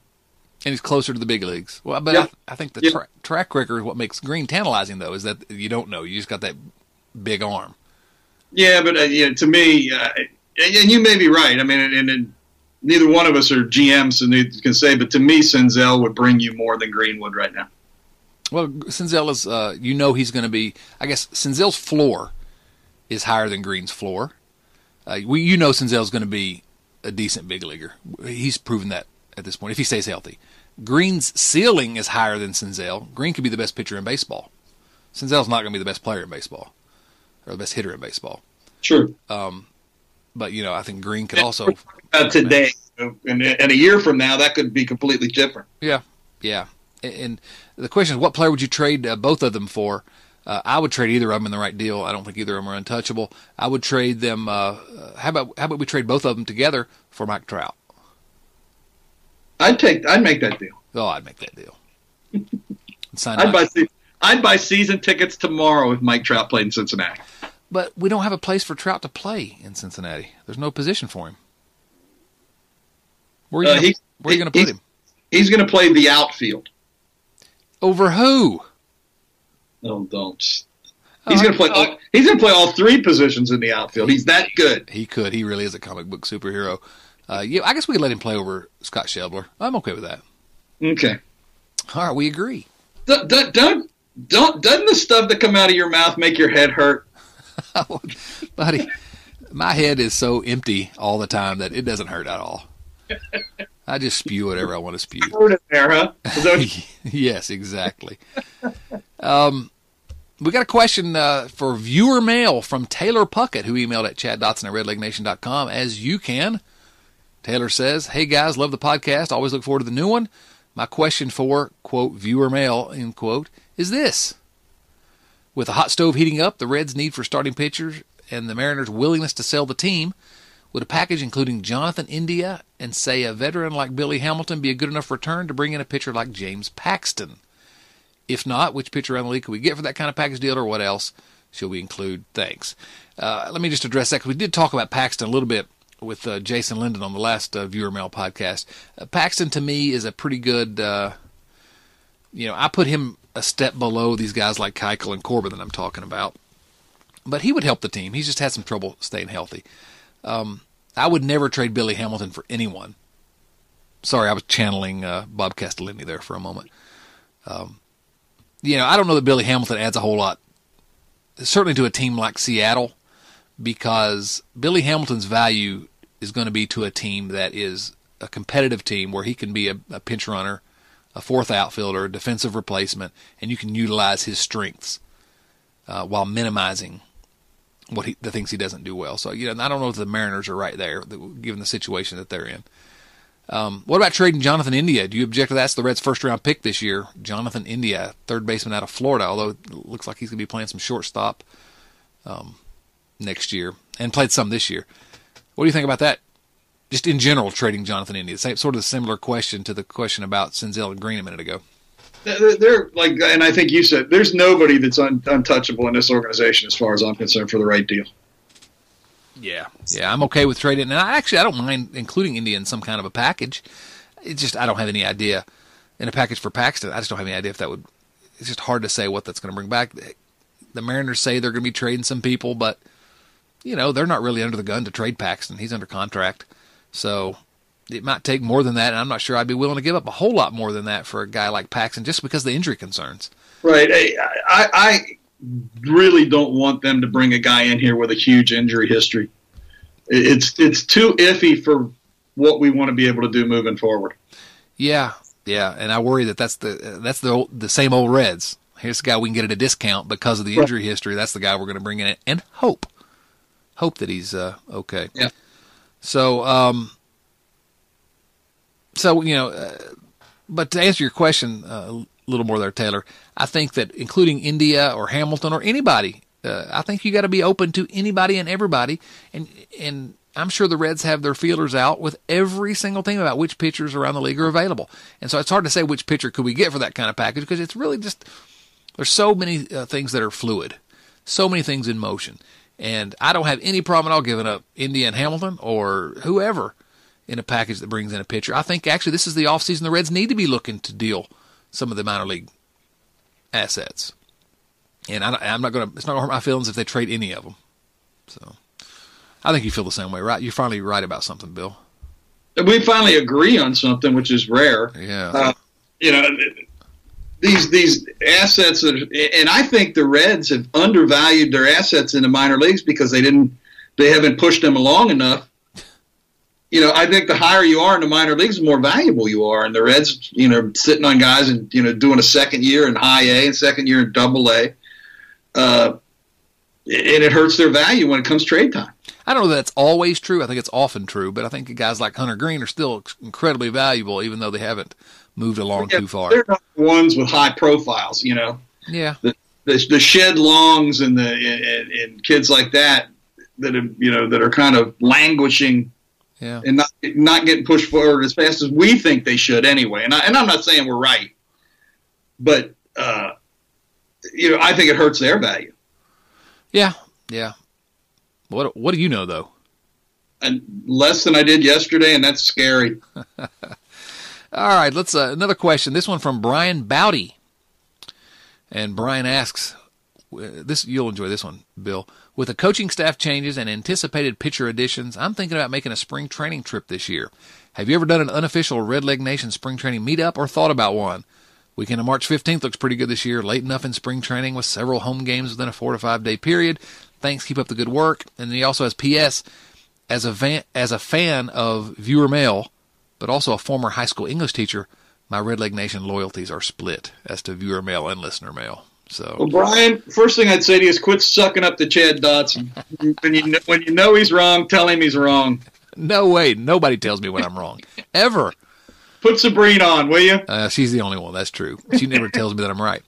And he's closer to the big leagues. Well, but. I, I, think the tra- track record is what makes Greene tantalizing, though, is that you don't know. You just got that big arm. Yeah, but uh, to me, uh, and, you may be right. I mean, and, and, neither one of us are GMs, so can say. But to me, Senzel would bring you more than Greenwood right now. Well, Senzel is, uh, you know, he's going to be. I guess Senzel's floor is higher than Greene's floor. Uh, we, you know, Senzel's going to be a decent big leaguer. He's proven that at this point if he stays healthy. Greene's ceiling is higher than Senzel. Greene could be the best pitcher in baseball. Senzel's not going to be the best player in baseball or the best hitter in baseball. Sure. Um, but you know, I think Greene could also uh, today and, and a year from now that could be completely different. Yeah, yeah. And the question is, what player would you trade uh, both of them for? Uh, I would trade either of them in the right deal. I don't think either of them are untouchable. I would trade them. Uh, how about how about we trade both of them together for Mike Trout? I'd take. I'd make that deal. Oh, I'd make that deal. I'd buy. I'd buy season tickets tomorrow if Mike Trout played in Cincinnati. But we don't have a place for Trout to play in Cincinnati. There's no position for him. Where are you uh, going to put him? He's going to play the outfield. Over who? No, don't. He's going to play. All, he's going to play all three positions in the outfield. He's that good. He could. He really is a comic book superhero. Uh, yeah, I guess we could let him play over Scott Schebler. I'm okay with that. Okay. All right, we agree. Don't, don't, don't, doesn't the stuff that come out of your mouth make your head hurt? buddy, my head is so empty all the time that it doesn't hurt at all. I just spew whatever I want to spew. Heard it there, huh? yes, exactly. um, we got a question uh, for viewer mail from Taylor Puckett, who emailed at chad dotson at redlegnation.com, as you can. Taylor says, Hey guys, love the podcast. Always look forward to the new one. My question for, quote, viewer mail, end quote, is this. With the hot stove heating up, the Reds' need for starting pitchers, and the Mariners' willingness to sell the team, would a package including Jonathan India and, say, a veteran like Billy Hamilton be a good enough return to bring in a pitcher like James Paxton? If not, which pitcher around the league could we get for that kind of package deal, or what else should we include? Thanks. Uh, let me just address that because we did talk about Paxton a little bit with uh, Jason Linden on the last uh, viewer mail podcast. Uh, Paxton to me is a pretty good. Uh, you know, I put him a step below these guys like Keuchel and Corbin that I'm talking about, but he would help the team. He's just had some trouble staying healthy. Um, I would never trade Billy Hamilton for anyone. Sorry, I was channeling uh, Bob Castellini there for a moment. Um, you know, I don't know that Billy Hamilton adds a whole lot, certainly to a team like Seattle, because Billy Hamilton's value is going to be to a team that is a competitive team where he can be a, a pinch runner, a fourth outfielder, a defensive replacement, and you can utilize his strengths uh, while minimizing what he, the things he doesn't do well. So you know, I don't know if the Mariners are right there, given the situation that they're in. Um, what about trading Jonathan India? Do you object to that? It's the Reds' first round pick this year. Jonathan India, third baseman out of Florida, although it looks like he's going to be playing some shortstop um, next year and played some this year. What do you think about that? Just in general, trading Jonathan India. Same, sort of a similar question to the question about Senzel and Greene a minute ago. They're, they're like, and I think you said there's nobody that's un, untouchable in this organization as far as I'm concerned for the right deal. Yeah, yeah, I'm okay with trading, and I actually I don't mind including India in some kind of a package. It's just I don't have any idea in a package for Paxton. I just don't have any idea if that would. It's just hard to say what that's going to bring back. The Mariners say they're going to be trading some people, but you know they're not really under the gun to trade Paxton. He's under contract, so it might take more than that, and I'm not sure I'd be willing to give up a whole lot more than that for a guy like Paxton just because of the injury concerns. Right. I, I really don't want them to bring a guy in here with a huge injury history. It's it's too iffy for what we want to be able to do moving forward. Yeah, yeah, and I worry that that's the that's the old, the same old Reds. Here's the guy we can get at a discount because of the injury right. history. That's the guy we're going to bring in and hope hope that he's uh, okay. Yeah. So um, so you know, uh, but to answer your question uh, a little more there, Taylor, I think that including India or Hamilton or anybody, uh, I think you got to be open to anybody and everybody, and and I'm sure the Reds have their feelers out with every single team about which pitchers around the league are available, and so it's hard to say which pitcher could we get for that kind of package because it's really just there's so many uh, things that are fluid, so many things in motion, and I don't have any problem at all giving up India and Hamilton or whoever in a package that brings in a pitcher. I think actually this is the offseason the Reds need to be looking to deal some of the minor league assets. And I, am not going to, it's not going to hurt my feelings if they trade any of them. So I think you feel the same way, right? You're finally right about something, Bill. We finally agree on something, which is rare. Yeah. Uh, you know, these these assets, are, and I think the Reds have undervalued their assets in the minor leagues because they didn't, they haven't pushed them along enough you know, I think the higher you are in the minor leagues, the more valuable you are. And the Reds, you know, sitting on guys and you know doing a second year in high A and second year in double A, uh, and it hurts their value when it comes trade time. I don't know that that's always true. I think it's often true, but I think guys like Hunter Greene are still incredibly valuable, even though they haven't moved along yeah, too far. They're not the ones with high profiles, you know. Yeah. The, the, the Shed Longs and the and, and kids like that that have, you know that are kind of languishing yeah. and not not getting pushed forward as fast as we think they should anyway. And I, and I'm not saying we're right, but uh, you know I think it hurts their value. Yeah, yeah. What what do you know though? And less than I did yesterday, and that's scary. All right, let's uh, another question. This one from Brian Bowdy, and Brian asks, "This you'll enjoy this one, Bill. With the coaching staff changes and anticipated pitcher additions, I'm thinking about making a spring training trip this year. Have you ever done an unofficial Red Leg Nation spring training meetup or thought about one? Weekend of March 15th looks pretty good this year, late enough in spring training with several home games within a four to five day period. Thanks, keep up the good work. And he also has PS as a van, as a fan of viewer mail, but also a former high school English teacher. My Red Leg Nation loyalties are split as to viewer mail and listener mail. So, well, Brian, first thing I'd say to you is quit sucking up to Chad Dotson. when you know, when you know he's wrong, tell him he's wrong. No way, nobody tells me when I'm wrong ever. Put Sabrine on, will you? Uh, she's the only one. That's true. She never tells me that I'm right.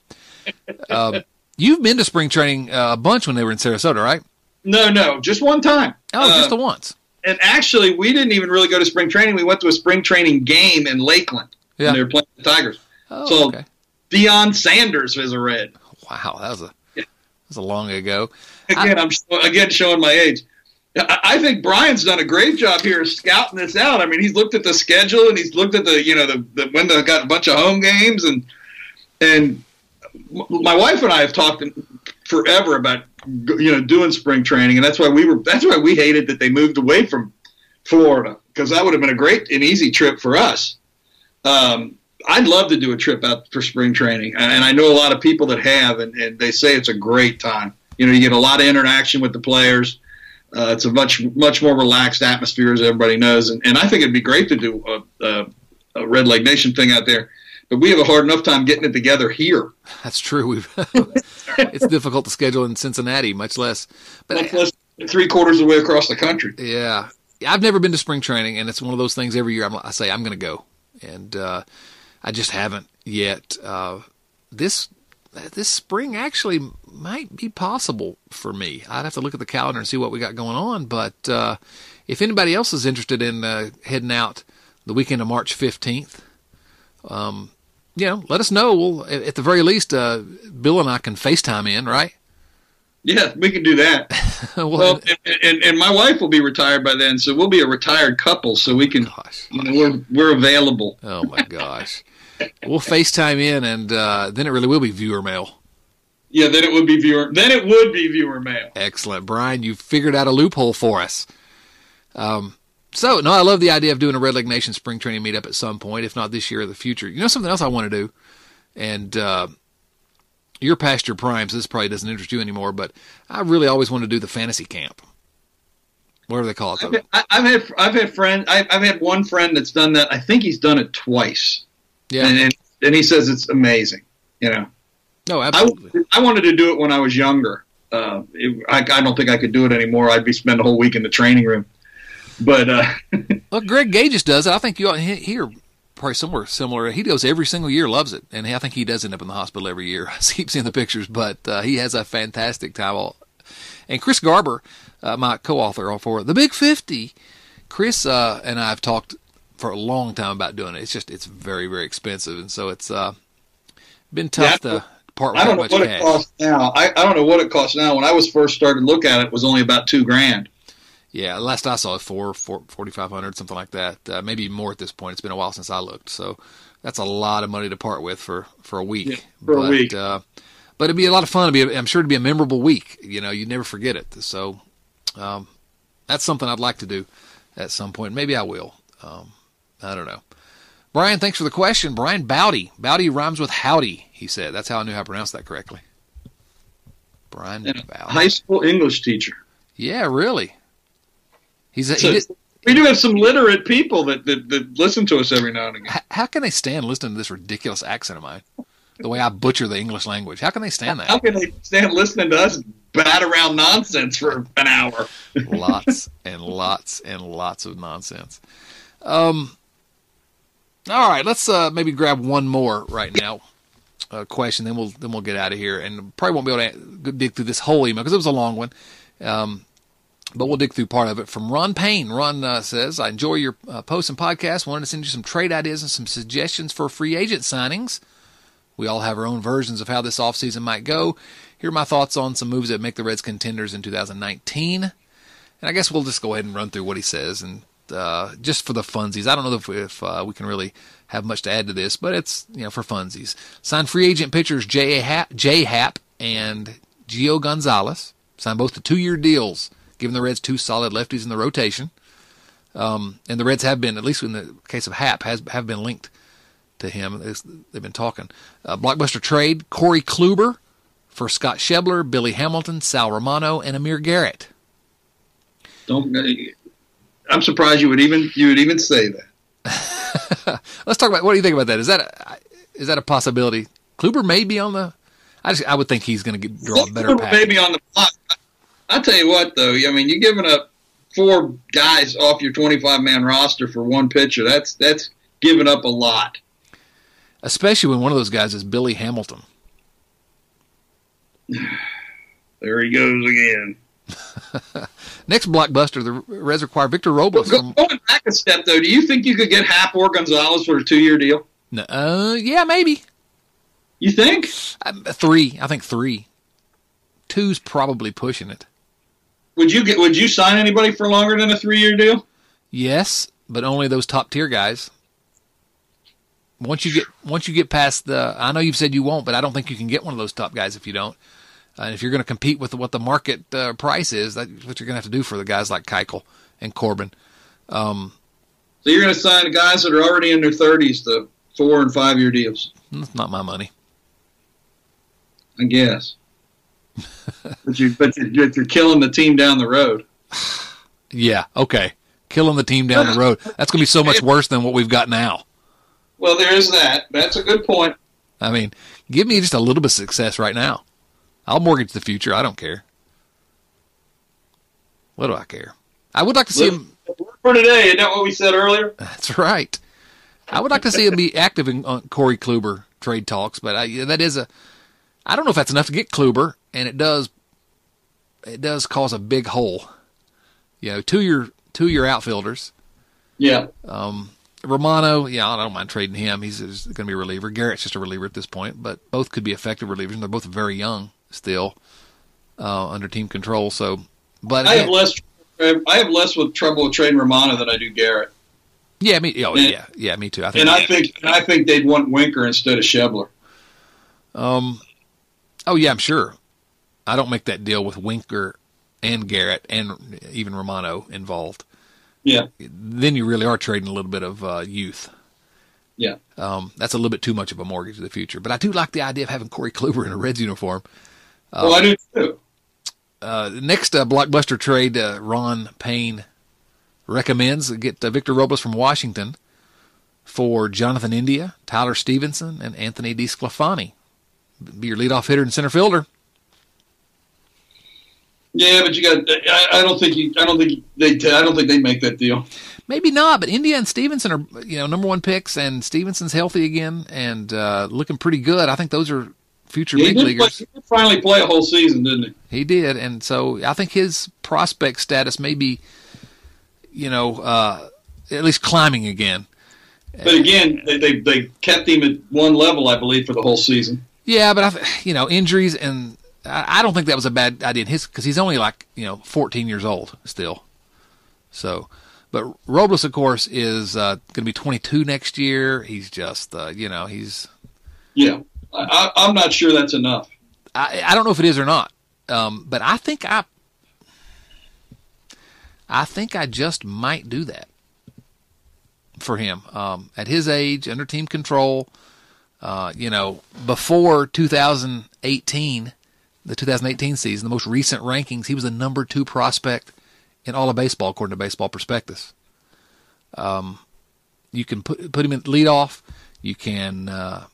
Um, you've been to spring training uh, a bunch when they were in Sarasota, right? No, no, just one time. Oh, uh, just the once. And actually, we didn't even really go to spring training. We went to a spring training game in Lakeland. Yeah. they were playing the Tigers. Oh, so okay. Deion Sanders is a Red. Wow, that was a that was a long ago. Again, I, am again showing my age. I think Brian's done a great job here scouting this out. I mean, he's looked at the schedule and he's looked at the you know the, the when they got a bunch of home games and and my wife and I have talked forever about you know doing spring training and that's why we were that's why we hated that they moved away from Florida because that would have been a great and easy trip for us. Um, I'd love to do a trip out for spring training, and I know a lot of people that have, and, and they say it's a great time. You know, you get a lot of interaction with the players. Uh, it's a much much more relaxed atmosphere, as everybody knows, and, and I think it'd be great to do a, a, a Red Leg Nation thing out there. But we have a hard enough time getting it together here. That's true. We've it's difficult to schedule in Cincinnati, much less. But much less three quarters of the way across the country. Yeah, I've never been to spring training, and it's one of those things every year. I'm, I say I'm going to go, and uh, I just haven't yet. Uh, this this spring actually might be possible for me. I'd have to look at the calendar and see what we got going on. But uh, if anybody else is interested in uh, heading out the weekend of March 15th, um, you know, let us know. We'll, at the very least, uh, Bill and I can FaceTime in, right? Yeah, we can do that. well, well and, and, and, my wife will be retired by then, so we'll be a retired couple, so we can, gosh. you know, we're, we're available. Oh, my gosh. we'll FaceTime in, and uh, then it really will be viewer mail. Yeah, then it would be viewer. Then it would be viewer mail. Excellent, Brian. You figured out a loophole for us. Um, so no, I love the idea of doing a Red Leg Nation spring training meetup at some point, if not this year or the future. You know something else I want to do, and uh, you're past your primes. This probably doesn't interest you anymore, but I really always want to do the fantasy camp, whatever they call it. I've, I've had I've had friend I've, I've had one friend that's done that. I think he's done it twice. Yeah, and, and, and he says it's amazing. You know. No, absolutely. I, I wanted to do it when I was younger. Uh, it, I, I don't think I could do it anymore. I'd be spending a whole week in the training room. But uh, well, Greg Gajus does it. I think you hear probably somewhere similar. He goes every single year, loves it, and I think he does end up in the hospital every year. I keep seeing the pictures, but uh, he has a fantastic time. And Chris Garber, uh, my co-author for the Big Fifty, Chris uh, and I have talked for a long time about doing it. It's just it's very very expensive, and so it's uh, been tough yeah, to part with I don't know what cash. it costs now. I, I don't know what it costs now. When I was first started to look at it, it was only about two grand. Yeah, last I saw it, four, four forty five hundred, something like that. Uh, maybe more at this point. It's been a while since I looked, so that's a lot of money to part with for for a week. Yeah, for but, a week. Uh, but it'd be a lot of fun. It'd be, I'm sure it'd be a memorable week. You know, you'd never forget it. So um, that's something I'd like to do at some point. Maybe I will. Um, I don't know. Brian, thanks for the question. Brian Bowdy. Bowdy rhymes with howdy, he said. That's how I knew how to pronounce that correctly. Brian Bowdy. High school English teacher. Yeah, really. He's a, so, he we do have some literate people that, that, that listen to us every now and again. How, how, can they stand listening to this ridiculous accent of mine? The way I butcher the English language. How can they stand that? How can they stand listening to us bat around nonsense for an hour? lots and lots and lots of nonsense. Um, all right, let's uh, maybe grab one more right now. Uh, question, then we'll then we'll get out of here, and probably won't be able to dig through this whole email because it was a long one. Um, but we'll dig through part of it from Ron Payne. Ron uh, says, I enjoy your uh, posts and podcasts. Wanted to send you some trade ideas and some suggestions for free agent signings. We all have our own versions of how this offseason might go. Here are my thoughts on some moves that make the Reds contenders in 2019. And I guess we'll just go ahead and run through what he says. And uh, just for the funsies, I don't know if, if uh, we can really have much to add to this, but it's you know for funsies. Sign free agent pitchers J. Happ, J. Happ and Gio Gonzalez. Sign both the two-year deals giving the Reds two solid lefties in the rotation. Um, and the Reds have been, at least in the case of Happ, has have been linked to him. They've been talking. Uh, blockbuster trade: Corey Kluber for Scott Schebler, Billy Hamilton, Sal Romano, and Amir Garrett. Don't. Uh, I'm surprised you would even you would even say that. Let's talk about what do you think about that? Is that a, is that a possibility? Kluber may be on the. I just I would think he's going to draw a better. Kluber may be on the block. I tell you what, though, I mean, you're giving up four guys off your 25 man roster for one pitcher. That's that's giving up a lot. Especially when one of those guys is Billy Hamilton. there he goes again. Next blockbuster, the require Victor Robles. From... Going back a step, though, do you think you could get Happ or Gonzalez for a two-year deal? No, uh, yeah, maybe. You think? Um, three. I think three. Two's probably pushing it. Would you get? Would you sign anybody for longer than a three-year deal? Yes, but only those top tier guys. Once you get once you get past the, I know you've said you won't, but I don't think you can get one of those top guys if you don't. And if you're going to compete with what the market uh, price is, that's what you're going to have to do for the guys like Keuchel and Corbin. Um, so you're going to sign guys that are already in their 30s to four and five year deals. That's not my money. I guess but you but you're, you're killing the team down the road. Yeah. Okay. Killing the team down the road. That's going to be so much worse than what we've got now. Well, there is that. That's a good point. I mean, give me just a little bit of success right now. I'll mortgage the future. I don't care. What do I care? I would like to see him. for today. Isn't that what we said earlier? That's right. I would like to see him be active in Corey Kluber trade talks, but I, that is a. I don't know if that's enough to get Kluber, and it does. It does cause a big hole. You know, two your two your outfielders. Yeah. Um, Romano, yeah, I don't mind trading him. He's, he's going to be a reliever. Garrett's just a reliever at this point, but both could be effective relievers, and they're both very young still uh, under team control. So, but I again, have less. I have less with trouble with trading Romano than I do Garrett, yeah, me, oh, and- yeah, yeah, me too. I think, and I think and I think they'd want Winker instead of Schebler. um, oh yeah, I'm sure. I don't make that deal with Winker and Garrett and even Romano involved. Yeah. Then you really are trading a little bit of uh, youth. Yeah. Um, that's a little bit too much of a mortgage to the future. But I do like the idea of having Corey Kluber in a Reds uniform. well, I do too. Uh, next uh, blockbuster trade, uh, Ron Payne recommends get uh, Victor Robles from Washington for Jonathan India, Tyler Stephenson, and Anthony DeSclafani. Be your leadoff hitter and center fielder. Yeah, but you got. I, I don't think you. I don't think they. I don't think they make that deal. Maybe not, but India and Stephenson are you know number one picks, and Stephenson's healthy again and uh, looking pretty good. I think those are future He big did, play, leaguers. he did finally play a whole season, didn't he? He did, and so I think his prospect status may be, you know, uh, at least climbing again. But again, they, they they kept him at one level, I believe, for the whole season. Yeah, but I, you know, injuries and I, I don't think that was a bad idea in his because he's only like you know 14 years old still. So, but Robles, of course, is uh, going to be 22 next year. He's just, uh, you know, he's. Yeah, I, I, I'm not sure that's enough. I, I don't know if it is or not, um, but I think I. I think I just might do that for him um, at his age, under team control. Uh, you know, before 2018, the 2018 season, the most recent rankings, he was the number two prospect in all of baseball, according to Baseball Prospectus. Um, you can put put him in leadoff. You can, uh,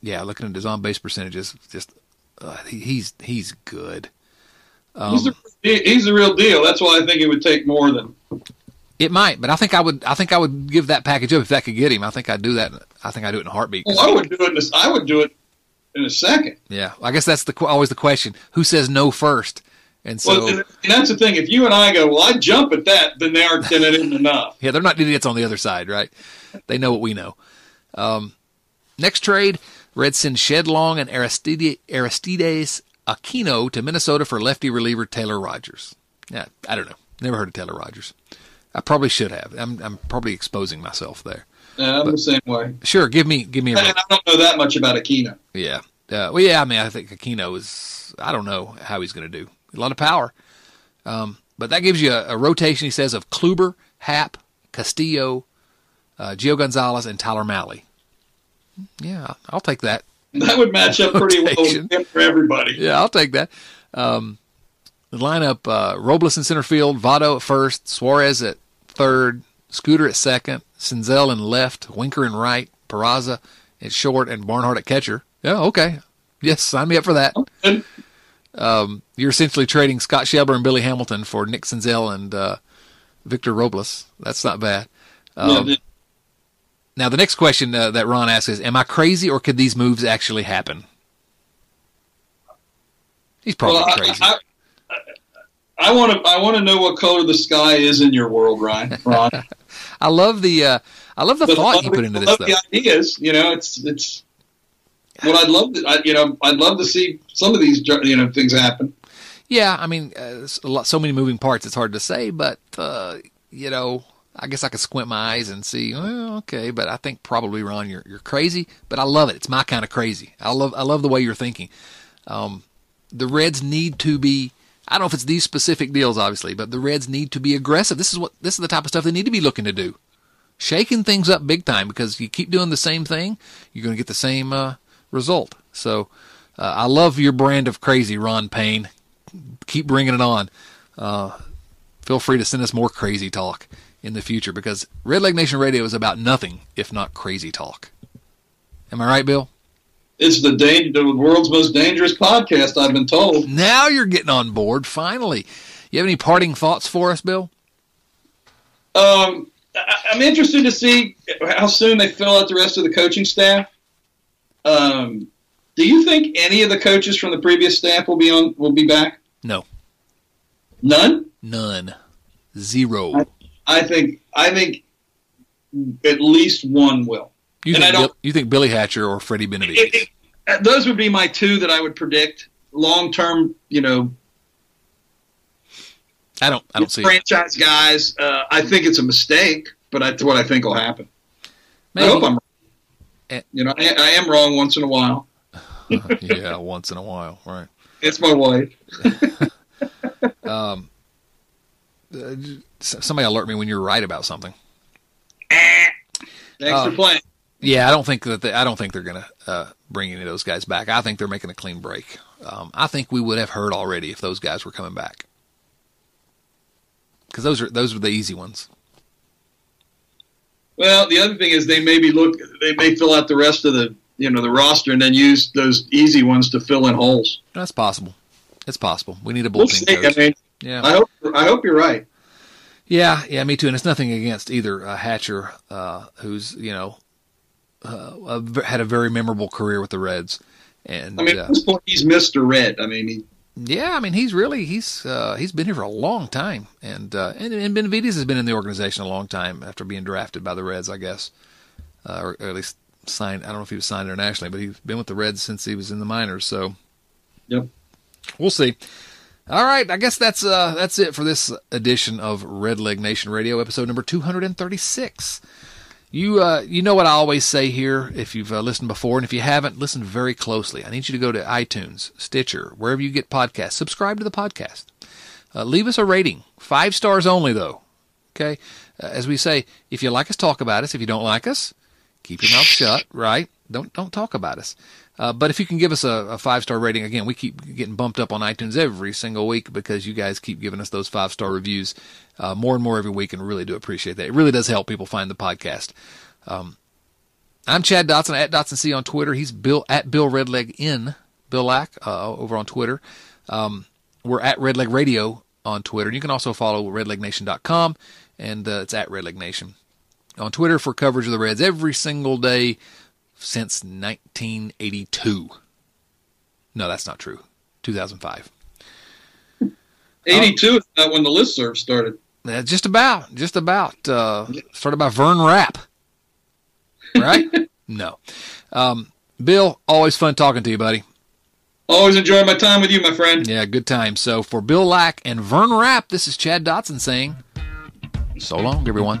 yeah, looking at his on base percentages, just uh, he, he's he's good. Um, he's, the, he's the real deal. That's why I think it would take more than. It might, but I think I would. I think I would give that package up if that could get him. I think I'd do that. I think I'd do it in a heartbeat. Well, I would do it. I would do it in a second. Yeah, I guess that's the always the question: who says no first? And so, well, and, that's the thing. If you and I go, well, I jump at that, then they aren't. Then it isn't enough. yeah, they're not idiots on the other side, right? They know what we know. Um, next trade: send Shed Long and Aristide, Aristides Aquino to Minnesota for lefty reliever Taylor Rogers. Yeah, I don't know. Never heard of Taylor Rogers. I probably should have. I'm, I'm probably exposing myself there. Yeah, I'm the same way. Sure, give me give me a I don't know that much about Aquino. Yeah. Uh, well, yeah. I mean, I think Aquino is. I don't know how he's going to do. A lot of power, um, but that gives you a, a rotation. He says of Kluber, Happ, Castillo, uh, Gio Gonzalez, and Tyler Mahle. Yeah, I'll take that. That would match up pretty well Rotation. with him for everybody. Yeah, I'll take that. Um, the lineup: uh, Robles in center field, Votto at first, Suarez at third, Scooter at second, Senzel in left, Winker in right, Peraza at short, and Barnhart at catcher. Yeah, okay. Yes, sign me up for that. Um, you're essentially trading Scott Schebler and Billy Hamilton for Nick Senzel and uh, Victor Robles. That's not bad. Um, yeah, now, the next question uh, that Ron asks is Am I crazy or could these moves actually happen? He's probably well, crazy. I, I want to. I want to know what color the sky is in your world, Ryan. Ron. I love the uh, I love the But thought I you put into love this, though. the ideas. You know, it's it's. What I'd love to, I, you know, I'd love to see some of these, you know, things happen. Yeah, I mean, uh, lot, so many moving parts. It's hard to say, but uh, you know, I guess I could squint my eyes and see. Well, okay, but I think probably Ron, you're you're crazy. But I love it. It's my kind of crazy. I love I love the way you're thinking. Um, the Reds need to be. I don't know if it's these specific deals, obviously, but the Reds need to be aggressive. This is what this is the type of stuff they need to be looking to do, shaking things up big time. Because you keep doing the same thing, you're going to get the same uh, result. So, uh, I love your brand of crazy, Ron Payne keep bringing it on. Uh, feel free to send us more crazy talk in the future because Red Leg Nation Radio is about nothing if not crazy talk. Am I right, Bill? It's the dan- the world's most dangerous podcast. I've been told. Now you're getting on board finally. You have any parting thoughts for us, Bill? Um, I, I'm interested to see how soon they fill out the rest of the coaching staff. Um, do you think any of the coaches from the previous staff will be on will be back? No, None. none, zero. I- I think I think at least one will. You and think I don't- Bill- you think Billy Hatcher or Freddie Benavides? It- it- uh, those would be my two that I would predict long term. You know, I don't. I don't see. it. franchise guys. Uh, I think it's a mistake, but that's what I think will happen. Maybe. I hope I'm. wrong. You know, I, I am wrong once in a while. yeah, once in a while, right? It's my wife. Um, uh, somebody alert me when you're right about something. Thanks for playing. Yeah, I don't think that they, I don't think they're going to uh, bring any of those guys back. I think they're making a clean break. Um, I think we would have heard already if those guys were coming back because those are those are the easy ones. Well, the other thing is they maybe look. They may fill out the rest of the you know the roster and then use those easy ones to fill in holes. That's possible. It's possible. We need a We'll bullpen see. I mean, Yeah, I hope I hope you're right. yeah, yeah. Me too. And it's nothing against either uh, Hatcher, uh, who's you know uh, had a very memorable career with the Reds, and I mean, uh, at this point, he's Mister Red. I mean, he, Yeah, I mean he's really he's uh, he's been here for a long time, and uh, and, and Benavides has been in the organization a long time after being drafted by the Reds, I guess, uh, or, or at least signed. I don't know if he was signed internationally, but he's been with the Reds since he was in the minors. So, Yep. we'll see. All right, I guess that's uh, that's it for this edition of Red Leg Nation Radio, episode number two hundred and thirty six. You uh, you know what I always say here. If you've uh, listened before, and if you haven't, listen very closely. I need you to go to iTunes, Stitcher, wherever you get podcasts. Subscribe to the podcast. Uh, leave us a rating, five stars only, though. Okay, uh, as we say, if you like us, talk about us. If you don't like us, keep your mouth shut. Right? Don't don't talk about us. Uh, but if you can give us a, a five star rating, again, we keep getting bumped up on iTunes every single week because you guys keep giving us those five star reviews uh, more and more every week, and really do appreciate that. It really does help people find the podcast. Um, I'm Chad Dotson at Dotson C on Twitter. He's Bill at Bill Redleg in Bill Lack uh, over on Twitter. Um, we're at Redleg Radio on Twitter. and You can also follow redlegnation.com and uh, it's at Redleg Nation on Twitter for coverage of the Reds every single day since 1982. No, that's not true. 2005. eighty-two is not when the listserv started. Uh, just about, just about. Uh, started by Vern Rapp, right? no. Um, Bill, always fun talking to you, buddy. Always enjoy my time with you, my friend. Yeah, good time. So for Bill Lack and Vern Rapp, this is Chad Dotson saying, so long, everyone.